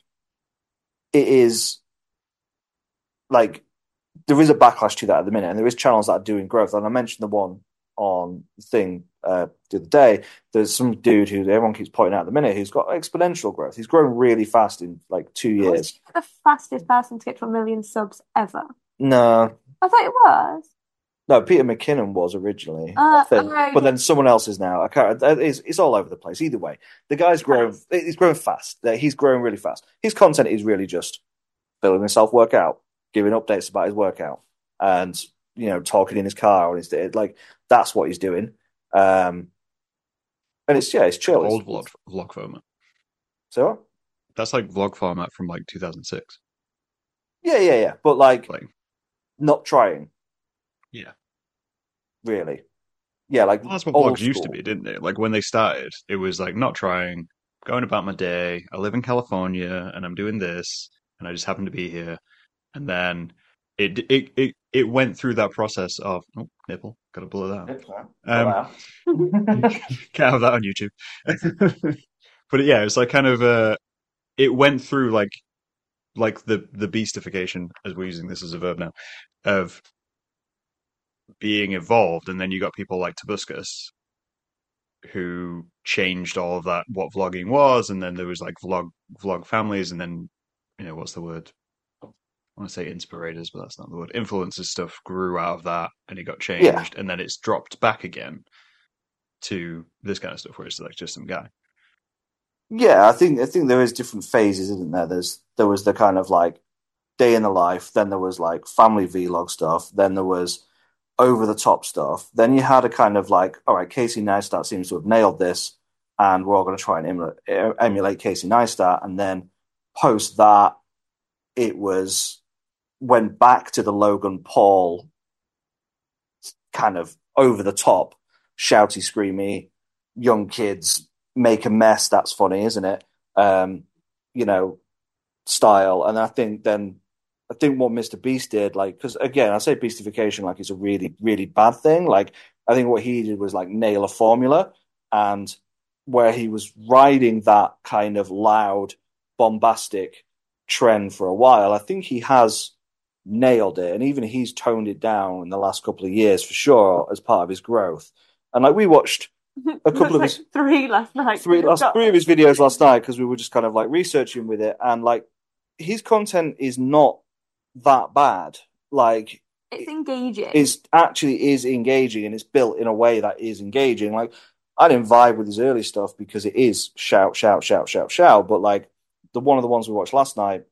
it is like there is a backlash to that at the minute, and there is channels that are doing growth. And I mentioned the one on the thing uh, the other day. There's some dude who everyone keeps pointing out at the minute who's got exponential growth. He's grown really fast in like two years. the fastest person to get to a million subs ever? No, I thought it was. No, Peter McKinnon was originally, Uh, I think, but then someone else is now. I can't. It's, it's all over the place. Either way, the guy's grown. He's grown fast. He's growing really fast. His content is really just filming himself work out, giving updates about his workout, and you know talking in his car on his like that's what he's doing. Um, and it's yeah, it's chill. Old vlog, vlog format. So That's like vlog format from like 2006. yeah, yeah, yeah. But like Like, not trying yeah. Really. Yeah, like Well, that's what blogs used to be, didn't it? Like when they started, it was like not trying, going about my day. I live in California and I'm doing this, and I just happen to be here. And then it it it it went through that process of oh nipple, gotta blow that. out. Um, can't have that on YouTube. but yeah, it's like kind of uh, it went through like like the the beastification, as we're using this as a verb now, of being evolved, and then you got people like Tobuscus who changed all of that what vlogging was, and then there was like vlog vlog families, and then you know what's the word? I want to say inspirators, but that's not the word. Influencers stuff grew out of that, and it got changed, Yeah. and then it's dropped back again to this kind of stuff where it's like just some guy. Yeah, I think I think there is different phases, isn't there? There's there was the kind of like day in the life, then there was like family vlog stuff, then there was over the top stuff. Then you had a kind of like, all right, Casey Neistat seems to have nailed this, and we're all going to try and emulate, emulate Casey Neistat. And then post that, it was went back to the Logan Paul kind of over the top, shouty, screamy, young kids make a mess. That's funny, isn't it? Um, you know, style. And I think then I think what Mr. Beast did, like, because again, I say beastification like it's a really, really bad thing. Like, I think what he did was like nail a formula, and where he was riding that kind of loud, bombastic trend for a while, I think he has nailed it, and even he's toned it down in the last couple of years for sure as part of his growth. And like we watched a couple of like his three last night. three last got- three of his videos last night because we were just kind of like researching with it, and like his content is not that bad. Like It's engaging. it's actually is engaging and it's built in a way that is engaging. Like I didn't vibe with his early stuff because it is shout, shout, shout, shout, shout. But like the one of the ones we watched last night,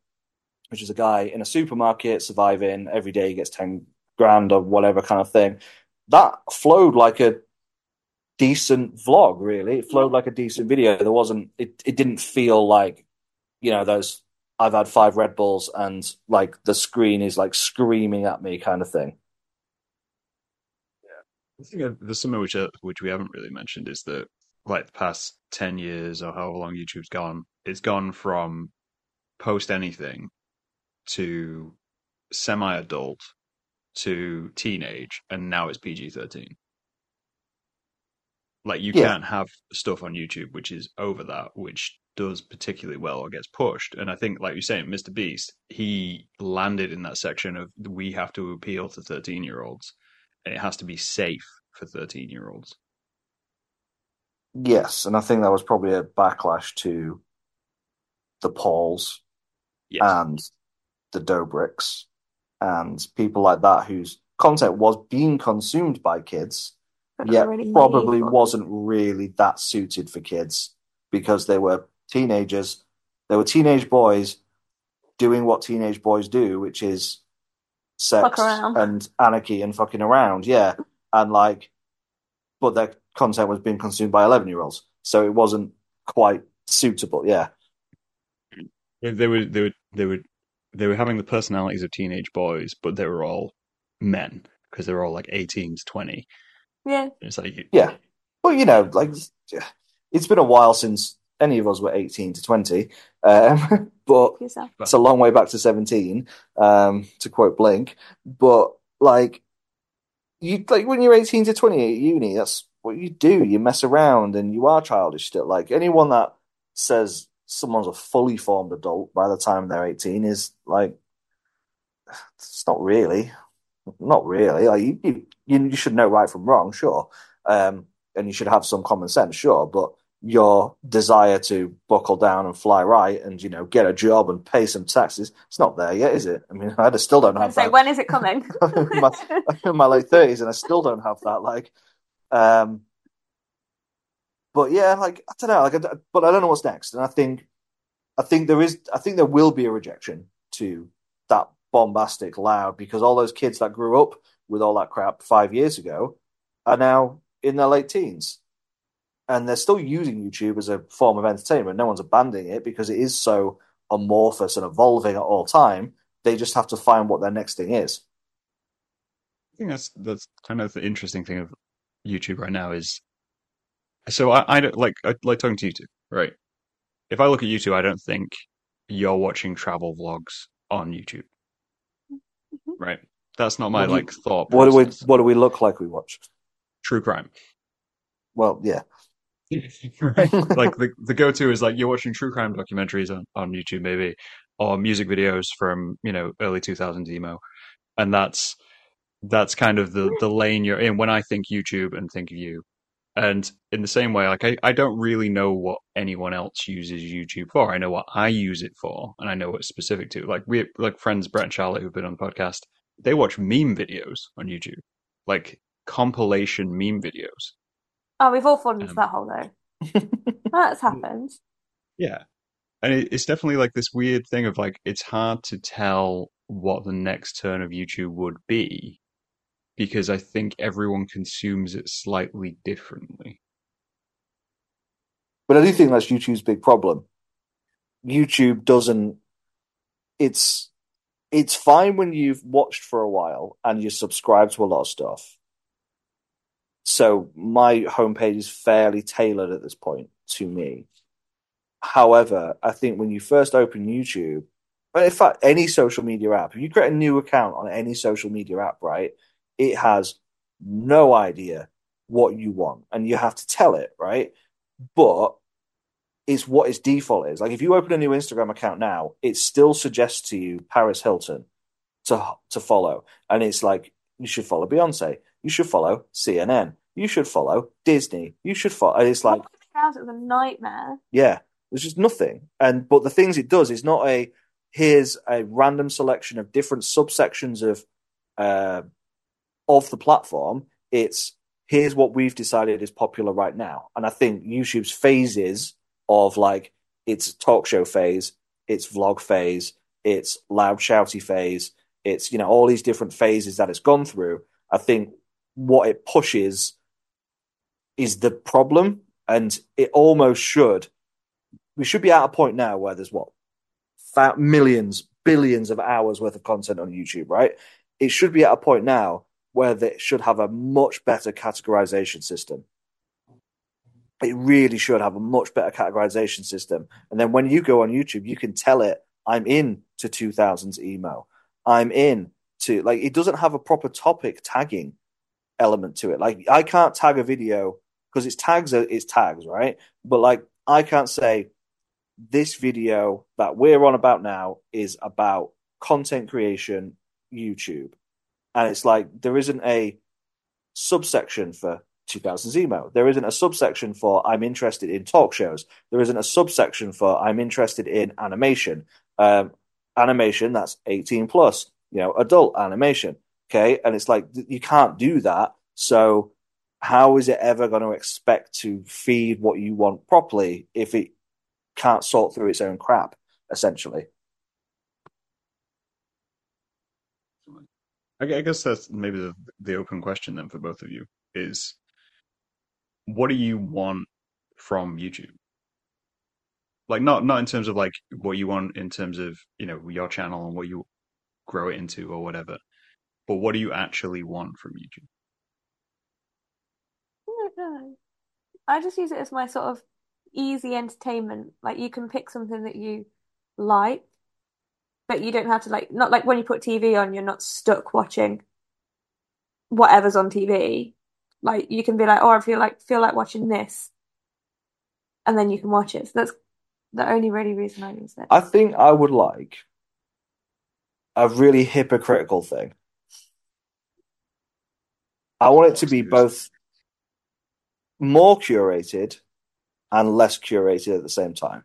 which is a guy in a supermarket surviving every day, he gets ten grand or whatever kind of thing. That flowed like a decent vlog, really. It flowed like a decent video. There wasn't it, it didn't feel like, you know, those I've had five Red Bulls and like the screen is like screaming at me kind of thing. I think there's something which uh, which we haven't really mentioned is that like the past ten years or however long YouTube's gone, it's gone from post anything to semi-adult to teenage, and now it's PG-13. Like you Yeah. can't have stuff on YouTube which is over that, which does particularly well or gets pushed. And I think, like you're saying, Mr. Beast, he landed in that section of we have to appeal to 13 year olds and it has to be safe for 13 year olds. Yes, and I think that was probably a backlash to the Pauls Yes. and the Dobriks and people like that whose content was being consumed by kids, but not yet really probably wasn't really that suited for kids because they were teenagers. They were teenage boys doing what teenage boys do, which is sex Fuck and anarchy and fucking around. Yeah. And like, but their content was being consumed by 11 year olds. So it wasn't quite suitable. Yeah. They were they were they were they were having the personalities of teenage boys, but they were all men because they were all like 18 to 20. Yeah, It's like Yeah. Well, you know, like, it's been a while since any of us were 18 to 20. Um, but it's a long way back to 17, um, to quote Blink. But like, you like when you're 18 to 20 at uni, that's what you do. You mess around and you are childish still. Like anyone that says someone's a fully formed adult by the time they're 18 is like, it's not really, not really. Like you, you, you should know right from wrong, sure. Um, and you should have some common sense, sure. But your desire to buckle down and fly right and you know get a job and pay some taxes it's not there yet is it? I mean i still don't have So that. when is it coming? my, in my late 30s and i still don't have that like um but yeah like i don't know like I, but i don't know what's next. And i think i think there is i think there will be a rejection to that bombastic loud because all those kids that grew up with all that crap five years ago are now in their late teens and they're still using YouTube as a form of entertainment. No one's abandoning it because it is so amorphous and evolving at all time. They just have to find what their next thing is. I think that's that's kind of the interesting thing of YouTube right now is so I, I don't like I like talking to you two, right? If I look at YouTube, I don't think you're watching travel vlogs on YouTube, mm-hmm. right? That's not my you- like thought. What do we. What do we look like we watch? True crime, Well, yeah, right? like the the go to is like you're watching true crime documentaries on on YouTube, maybe, or music videos from you know early 2000s emo, and that's that's kind of the the lane you're in when I think YouTube and think of you. And in the same way, like I, I don't really know what anyone else uses YouTube for. I know what I use it for, and I know what it's specific to. Like we like friends Brett and Charlotte who've been on the podcast, they watch meme videos on YouTube, like compilation meme videos. Oh, we've all fallen into Um, that hole though. That's happened. Yeah. And it, it's definitely like this weird thing of like, it's hard to tell what the next turn of YouTube would be because I think everyone consumes it slightly differently. But I do think that's YouTube's big problem. YouTube doesn't. It's it's fine when you've watched for a while and you subscribe to a lot of stuff. So my homepage is fairly tailored at this point to me. However, I think when you first open YouTube, but in fact, any social media app, if you create a new account on any social media app, right, it has no idea what you want and you have to tell it, right? But it's what its default is. Like if you open a new Instagram account now, it still suggests to you Paris Hilton to to follow, and it's like you should follow Beyonce, you should follow CNN, you should follow Disney, you should follow. It's like House it was a nightmare. yeah, there's just nothing. And but the things it does is not a here's a random selection of different subsections of uh, of the platform. It's here's what we've decided is popular right now. And I think YouTube's phases of like its talk show phase, its vlog phase, its loud shouty phase, it's you know all these different phases that it's gone through. I think what it pushes is the problem, and it almost should. We should be at a point now where there's what millions, billions of hours worth of content on YouTube, right? It should be at a point now where they should have a much better categorization system. It really should have a much better categorization system. And then when you go on YouTube, you can tell it, I'm in to 2000s emo. I'm in to, like, it doesn't have a proper topic tagging element to it. Like, I can't tag a video because its tags are its tags, right? But like, I can't say this video that we're on about now is about content creation, YouTube. And it's like, there isn't a subsection for 2000s emo. There isn't a subsection for I'm interested in talk shows. There isn't a subsection for I'm interested in animation. Um, animation that's 18 plus, you know, adult animation. Okay. And it's like, you can't do that. So how is it ever going to expect to feed what you want properly if it can't sort through its own crap, essentially? I guess that's maybe the, the open question then for both of you is what do you want from YouTube? Like not not in terms of like what you want in terms of, you know, your channel and what you grow it into or whatever, but what do you actually want from YouTube? I don't know. I just use it as my sort of easy entertainment. Like you can pick something that you like, but you don't have to like not like when you put TV on, you're not stuck watching whatever's on TV. Like you can be like, oh, I feel like feel like watching this, and then you can watch it. So that's the only really reason I use it. I think I would like a really hypocritical thing. I want it to be both more curated and less curated at the same time.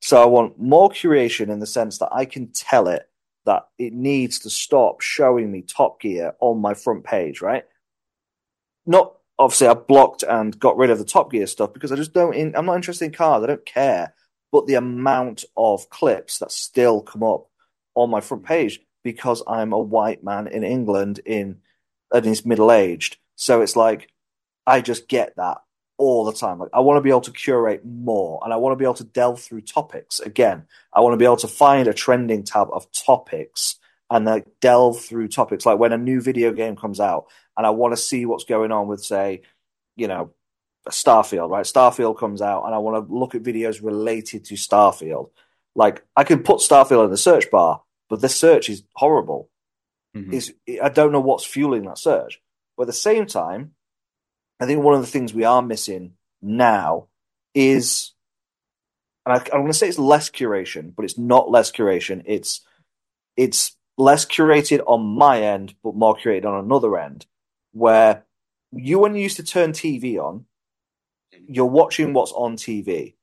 So I want more curation in the sense that I can tell it that it needs to stop showing me Top Gear on my front page, right? Not obviously I blocked and got rid of the Top Gear stuff because I just don't in, I'm not interested in cars. I don't care. But the amount of clips that still come up on my front page because I'm a white man in England in and is middle aged. So it's like I just get that all the time. Like I want to be able to curate more and I want to be able to delve through topics again. I want to be able to find a trending tab of topics and like delve through topics. Like when a new video game comes out and I want to see what's going on with, say, you know, Starfield, right? Starfield comes out and I want to look at videos related to Starfield. Like I could put Starfield in the search bar, but the search is horrible. Mhm. Is I don't know what's fueling that surge. But at the same time, I think one of the things we are missing now is, and I, I'm going to say it's less curation, but it's not less curation. It's it's less curated on my end, but more curated on another end, where you when you used to turn TV on, you're watching what's on TV.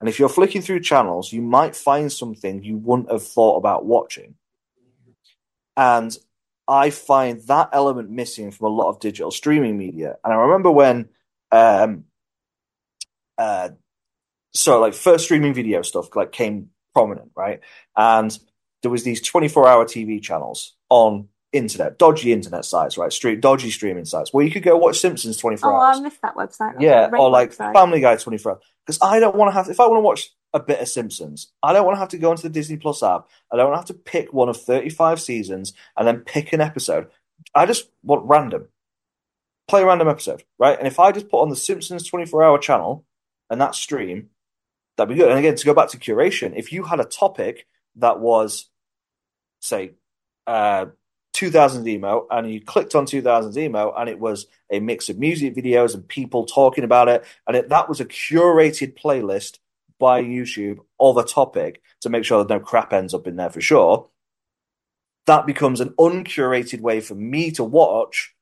And if you're flicking through channels, you might find something you wouldn't have thought about watching. And I find that element missing from a lot of digital streaming media. And I remember when, um, uh, so like first streaming video stuff like came prominent, right? And there was these 24 hour TV channels on internet, dodgy internet sites, right? Street, dodgy streaming sites where you could go watch Simpsons 24 Oh, hours. I missed that website. That's Yeah, or like website. Family Guy 24 hours. Because I don't want to have, if I want to watch a bit of Simpsons, I don't want to have to go into the Disney Plus app. I don't want to have to pick one of 35 seasons and then pick an episode. I just want random. Play a random episode, right? And if I just put on the Simpsons 24 hour channel and that stream, that'd be good. And again, to go back to curation, if you had a topic that was, say, uh, 2000 emo and you clicked on 2000 emo and it was a mix of music videos and people talking about it and it, that was a curated playlist by YouTube of a topic to make sure that no crap ends up in there for sure that becomes an uncurated way for me to watch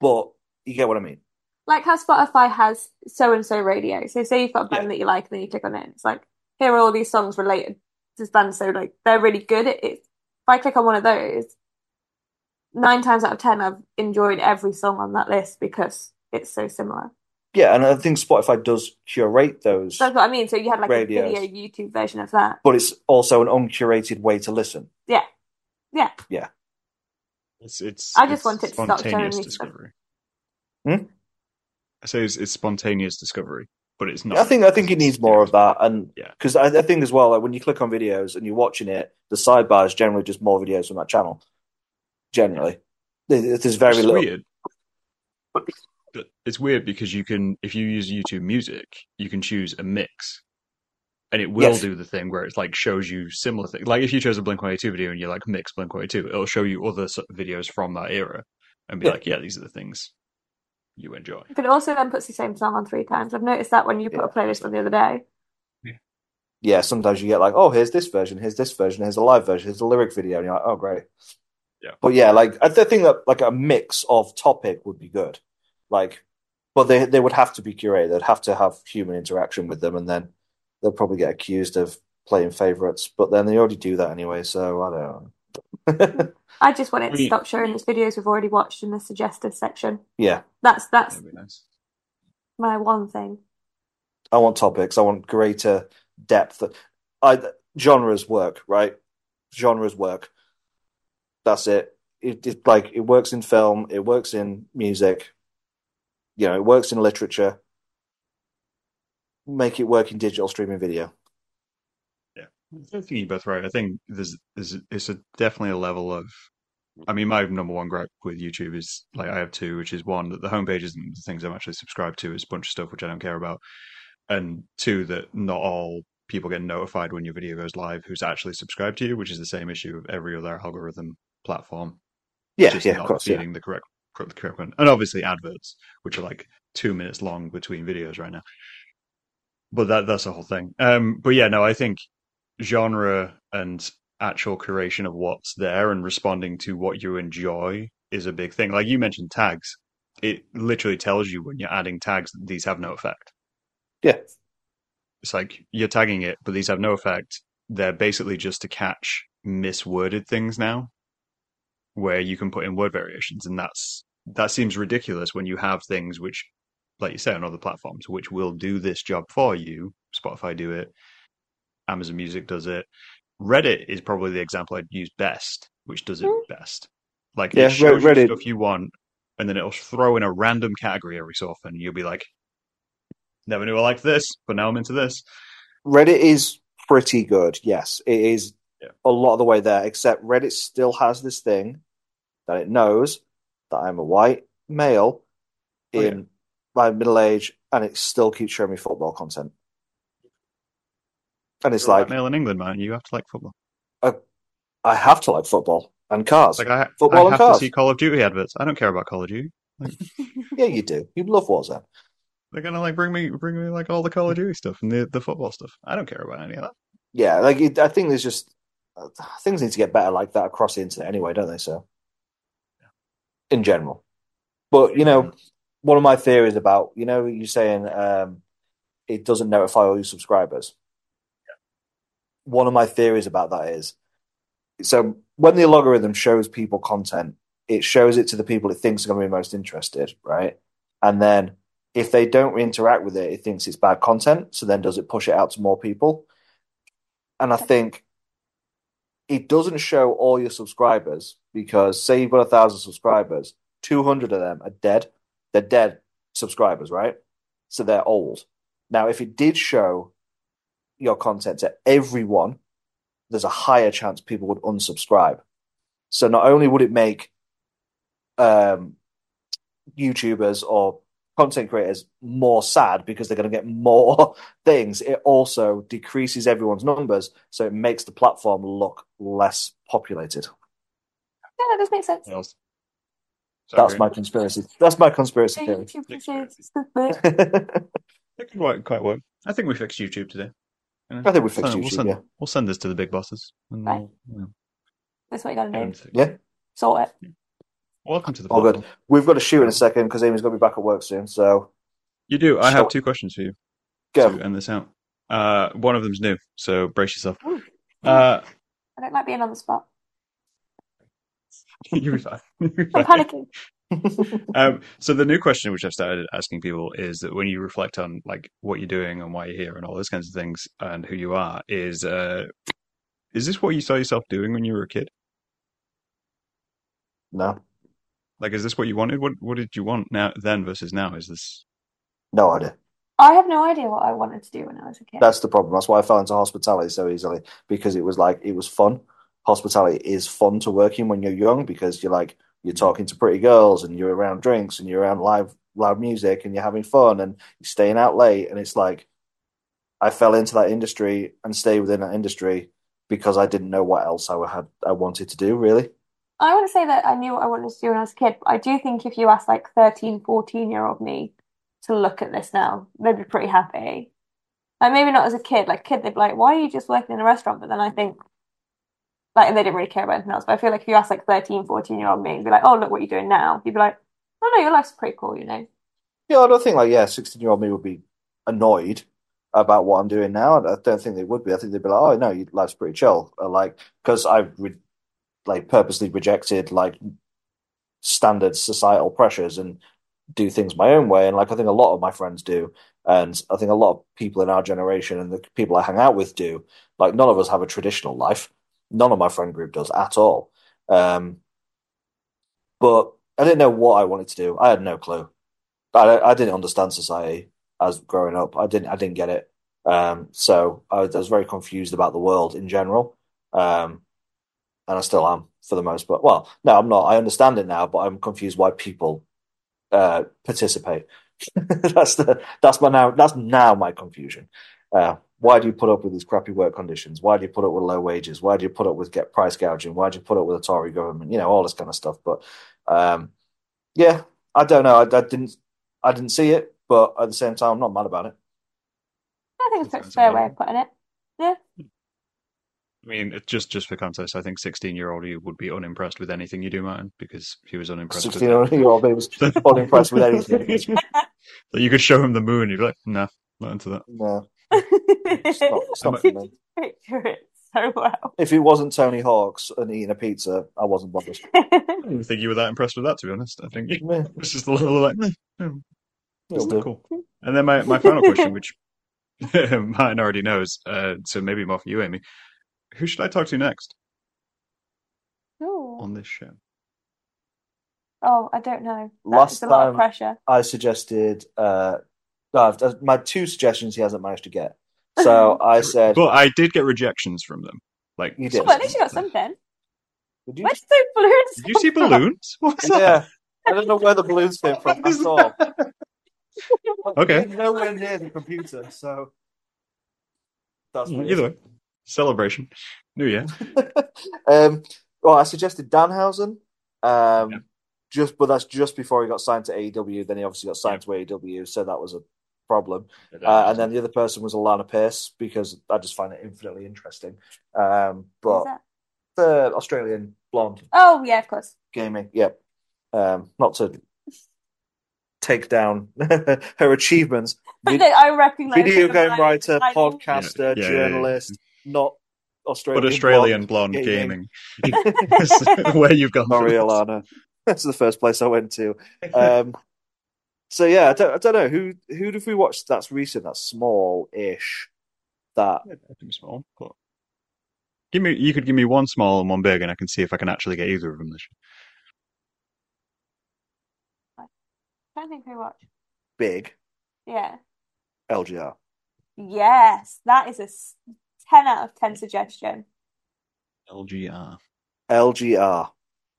but you get what I mean Like how Spotify has so and so radio. So say you've got a band Yeah. that you like, and then you click on it, it's like, here are all these songs related to this band. So like they're really good. It, it, if I click on one of those, nine times out of ten, I've enjoyed every song on that list because it's so similar. Yeah and I think Spotify does curate those That's what I mean. So you had like Radios. a video YouTube version of that. but it's also an uncurated way to listen Yeah. Yeah. Yeah. It's it's. I just it's want it to stop showing spontaneous me stuff. discovery. Hmm? I say it's, it's spontaneous discovery, but it's not. I think I think it needs more of that, and Yeah. because I, I think as well, like when you click on videos and you're watching it, the sidebar is generally just more videos from that channel. Generally, There- there's very It's little. weird. But it's weird because you can, if you use YouTube Music, you can choose a mix, and it will Yes. do the thing where it's like shows you similar things. Like if you chose a Blink One Eighty Two video and you like mix Blink One Eighty Two, it'll show you other sort of videos from that era and be Yeah. like, yeah, these are the things you enjoy. But it also then puts the same song on three times. I've noticed that when you put a playlist on the other day. Yeah, sometimes you get like, oh, here's this version, here's this version, here's a live version, here's a lyric video, and you're like, oh, great. Yeah. But yeah, like I th- think that like a mix of topic would be good. Like, but they they would have to be curated. They'd have to have human interaction with them, and then they'll probably get accused of playing favorites. But then they already do that anyway, so I don't know. I just want it to stop showing us videos we've already watched in the suggested section. yeah, That's that's nice. my one thing. I want topics. I want greater depth. I genres work, right? Genres work. That's it. It, it like it works in film. It works in music. You know, it works in literature. Make it work in digital streaming video. Yeah, I think you're both right. I think there's there's it's a definitely a level of. I mean, my number one gripe with YouTube is like I have two, which is one that the homepage isn't the things I'm actually subscribed to. It's a bunch of stuff which I don't care about, and two that not all people get notified when your video goes live who's actually subscribed to you, which is the same issue of every other algorithm platform. Yeah, just yeah, not of course, yeah. feeding correct the correct one, and obviously adverts, which are like two minutes long between videos right now. But that that's the whole thing. Um, but yeah, no, I think genre and actual curation of what's there and responding to what you enjoy is a big thing. Like you mentioned tags. It literally tells you when you're adding tags that these have no effect. Yeah. It's like you're tagging it, but these have no effect. They're basically just to catch misworded things now, where you can put in word variations, and that's that seems ridiculous when you have things which, like you say, on other platforms, which will do this job for you. Spotify do it, Amazon Music does it. Reddit is probably the example I'd use best, which does it Mm. best. Like Yeah, it shows you stuff you want, and then it'll throw in a random category every so often. You'll be like, "Never knew I liked this, but now I'm into this." Reddit is pretty good. Yes, it is Yeah. a lot of the way there, except Reddit still has this thing that it knows that I'm a white male Oh, yeah. in my middle age, and it still keeps showing me football content. And it's You're like, male in England, man. You have to like football. I have to like football and cars. Like I, Football I and have cars. to see Call of Duty adverts. I don't care about Call of Duty. Yeah, you do. You love Warzone. They're gonna like bring me, bring me like all the Call of Duty stuff and the the football stuff. I don't care about any of that. Yeah, like it, I think there's just uh, things need to get better like that across the internet anyway, don't they? So, in general, but you know, one of my theories about you know you saying um, it doesn't notify all your subscribers. One of my theories about that is so when the algorithm shows people content, it shows it to the people it thinks are going to be most interested, right? And then if they don't interact with it, it thinks it's bad content. So then does it push it out to more people? And I think it doesn't show all your subscribers because say you've got a thousand subscribers, 200 of them are dead. They're dead subscribers, right? So they're old. Now, if it did show your content to everyone, there's a higher chance people would unsubscribe. So not only would it make um, YouTubers or content creators more sad because they're going to get more things, it also decreases everyone's numbers. So it makes the platform look less populated. Yeah, that does make sense. Else. That's my conspiracy. That's my conspiracy theory. YouTube is Conspiracy. stupid. It could quite, quite work. I think we fixed YouTube today. You know? I think we fixed So YouTube, We'll send, yeah. we'll send this to the big bosses. And Right. we'll, you know, That's what you gotta do. yeah, Sort it. Welcome to the all platform. good. We've got to shoot in a second because Amy's going to be back at work soon. So You do. I So- have two questions for you go. to end this out. Uh, one of them's new, so brace yourself. Uh, I don't like being on the spot. you'll be fine. You'll I'm fine. panicking. Um, so the new question, which I've started asking people, is that when you reflect on like what you're doing and why you're here and all those kinds of things and who you are, is uh, is this what you saw yourself doing when you were a kid? no, Like, is this what you wanted? What What did you want now then versus now? Is this no idea. I have no idea what I wanted to do when I was a kid. That's the problem. That's why I fell into hospitality so easily because it was like it was fun. Hospitality is fun to work in when you're young because you're like you're mm-hmm. talking to pretty girls and you're around drinks and you're around live loud music and you're having fun and you're staying out late and it's like I fell into that industry and stayed within that industry because I didn't know what else I had I wanted to do really. I want to say that I knew what I wanted to do when I was a kid, but I do think if you ask like 13, 14 year old me to look at this now, they'd be pretty happy. Like maybe not as a kid, like kid, they'd be like, why are you just working in a restaurant? But then I think like and they didn't really care about anything else. But I feel like if you ask like 13, 14 year old me and be like, oh, look what you're doing now, you'd be like, oh no, your life's pretty cool, you know? Yeah, I don't think like yeah, sixteen year old me would be annoyed about what I'm doing now. I don't think they would be. I think they'd be like, oh no, your life's pretty chill. Like because I re like purposely rejected like standard societal pressures and do things my own way. And like I think a lot of my friends do, and I think a lot of people in our generation and the people I hang out with do. Like none of us have a traditional life. None of my friend group does at all. Um, but I didn't know what I wanted to do. I had no clue. I I didn't understand society as growing up. I didn't I didn't get it. Um, so I was, I was very confused about the world in general. Um, and I still am for the most part. Well, no, I'm not. I understand it now, but I'm confused why people uh, participate. That's the that's my now that's now my confusion. Uh, why do you put up with these crappy work conditions? Why do you put up with low wages? Why do you put up with get price gouging? Why do you put up with a Tory government? You know, all this kind of stuff. But um, yeah, I don't know. I, I didn't I didn't see it, but at the same time, I'm not mad about it. I think it's a fair way of putting it. Yeah. I mean, it, just just for context, I think 16 year old you would be unimpressed with anything you do, Martyn, because he was unimpressed with 16 year old me was unimpressed with anything. That you could show him the moon, you'd be like, nah, not into that. No, it's not, it's not for me. Picture it so well. If it wasn't Tony Hawk's and eating a pizza, I wasn't bothered. I don't even think you were that impressed with that, to be honest. I think it Yeah, was just a little like, "Eh, oh, it'll isn't cool? And then my, my final question, which Martyn already knows, uh, so maybe more for you, Amy. Who should I talk to next Ooh. on this show? Oh, I don't know. Last That's a lot of time- pressure. I suggested uh, no, I've- my two suggestions he hasn't managed to get. So I said, But I did get rejections from them. Like, You Oh, did. well, at least you got something. Did you? Where's those balloons? Did you see come from? balloons? What's that? Yeah, I don't know where the balloons came from. What is That's all. Okay. nowhere near the computer, so that's weird. Either way, celebration. New Year. um, well, I suggested Danhausen, um, Yeah. just but that's just before he got signed to AEW. Then he obviously got signed to AEW, so that was a problem. Uh, and then the other person was Alana Pierce because I just find it infinitely interesting. Um, but the Australian blonde Oh, yeah, of course. gaming, yep. Um, not to take down her achievements. Vid- I recognize video game writer, podcaster, Yeah, yeah, yeah, yeah. journalist, not Australian. But Australian blonde blonde gaming. gaming. Where you've gone. Sorry, for this. Alana. That's the first place I went to. Um, so yeah, I don't, I don't know who who have we watched that's recent, that's small-ish. That Yeah, I think small, but give me. You could give me one small and one big, and I can see if I can actually get either of them this I don't think we watch. big Yeah. LGR. Yes, that is a s- 10 out of 10 suggestion. LGR. LGR.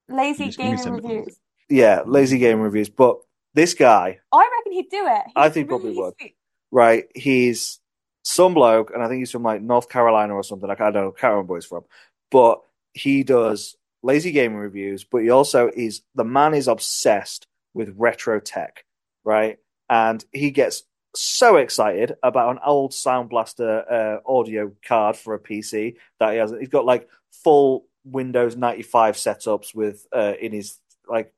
Lazy Just give me gaming reviews. Yeah, lazy game reviews. But this guy, oh, I reckon he'd do it. I He's think probably would. sweet. right? He's some bloke, and I think he's from like North Carolina or something. Like I don't know, can't remember where he's from, but he does lazy gaming reviews. But he also is the man is obsessed with retro tech, right? And he gets so excited about an old Sound Blaster uh, audio card for a PC that he has. He's got like full Windows ninety five setups with uh, in his like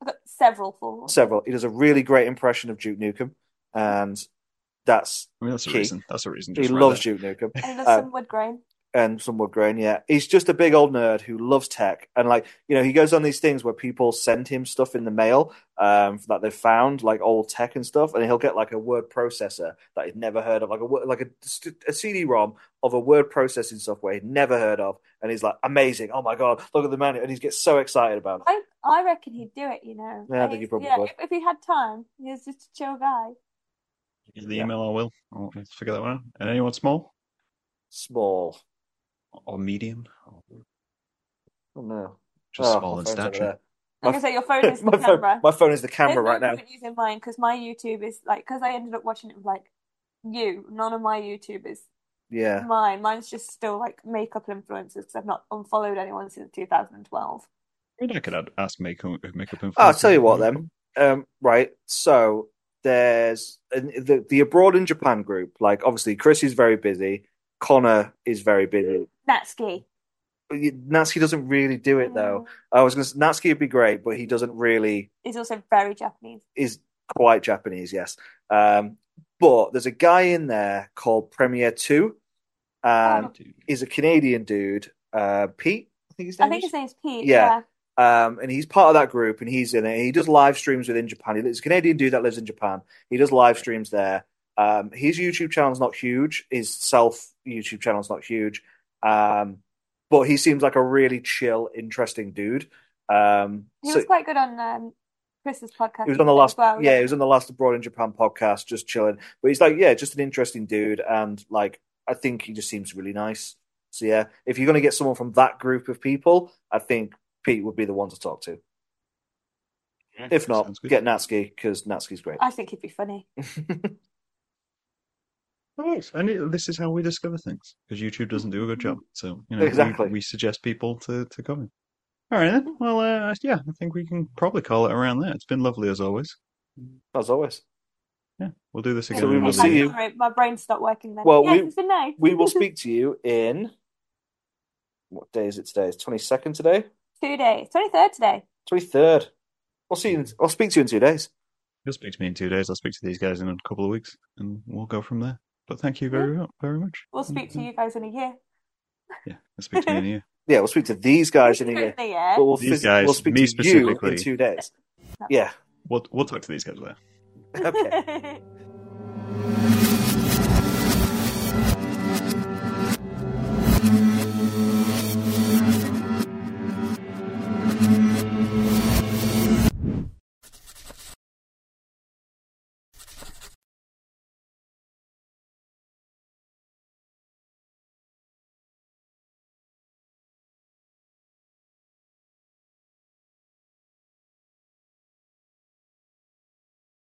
I've got several for several. He does a really great impression of Duke Nukem, and that's I mean, that's a reason. That's a reason. he right loves there. Duke Nukem And he does Uh, wood grain. And some wood grain. Yeah, he's just a big old nerd who loves tech, and like you know, he goes on these things where people send him stuff in the mail um, that they've found, like old tech and stuff, and he'll get like a word processor that he'd never heard of, like a like a, a CD-ROM of a word processing software he'd never heard of, and he's like, amazing! Oh my god, look at the man, and he gets so excited about it. I, I reckon he'd do it, you know. Yeah, I think he probably yeah, would. If, if he had time, he's just a chill guy. Give the Yeah. email. I will. I'll let's figure that one out. And anyone small Small. Or medium, or Oh no, just Oh, small in stature. there. Like My- I say, your phone is the my phone, camera. my phone is the camera There's no right now. point using mine because my YouTube is like because I ended up watching it with like you. None of my YouTube is Yeah, mine. Mine's just still like makeup influencers because I've not unfollowed anyone since 2012. I I could ask makeup makeup. Oh, I'll tell you what then. Um, right, so there's the the abroad in Japan group. Like, obviously, Chris is very busy. Connor is very busy. Natsuki. Natsuki doesn't really do it though. I was gonna say Natsuki would be great, but he doesn't really He's also very Japanese. is quite Japanese. Yes, um, but there's a guy in there called Premier Two, and Oh. he's a Canadian dude. Uh, Pete, I think his I name think is. his name's Pete. Yeah. Yeah. Um, and he's part of that group, and he's in it. He does live streams within Japan. He's a Canadian dude that lives in Japan. He does live streams there. Um, his YouTube channel's not huge. His self YouTube channel's not huge. Um, but he seems like a really chill, interesting dude. Um, He so was quite good on um, Chris's podcast. he was on the last, well, yeah, he was on the last Abroad in Japan podcast, just chilling. But he's like, yeah, just an interesting dude, and like, I think he just seems really nice. So yeah, if you're gonna get someone from that group of people, I think Pete would be the one to talk to. Yeah, If not, get Natsuki because Natsuki's great. I think he'd be funny. Right. And it, this is how we discover things because YouTube doesn't do a good job. So you know, Exactly. we, we suggest people to to come in. All right then. Well, uh, yeah, I think we can probably call it around there. It's been lovely as always. As always, Yeah, we'll do this again. So we will see you- Sorry, my brain stopped working then. Well, yes, we- it's been nice. we will speak to you in what day is it today? It's twenty second today, Two days. 23rd today. twenty third. We'll see you. In, I'll speak to you in two days. You'll speak to me in two days. I'll speak to these guys in a couple of weeks, and we'll go from there. But thank you very mu- very much. We'll speak to mm-hmm. you guys in a year. Yeah, I'll speak to me in a year. Yeah, we'll speak to these guys in a year. In a year. But we'll, These phys- guys, we'll speak me to you specifically. in two days. Yeah. We'll we'll talk to these guys later. Okay. Okay.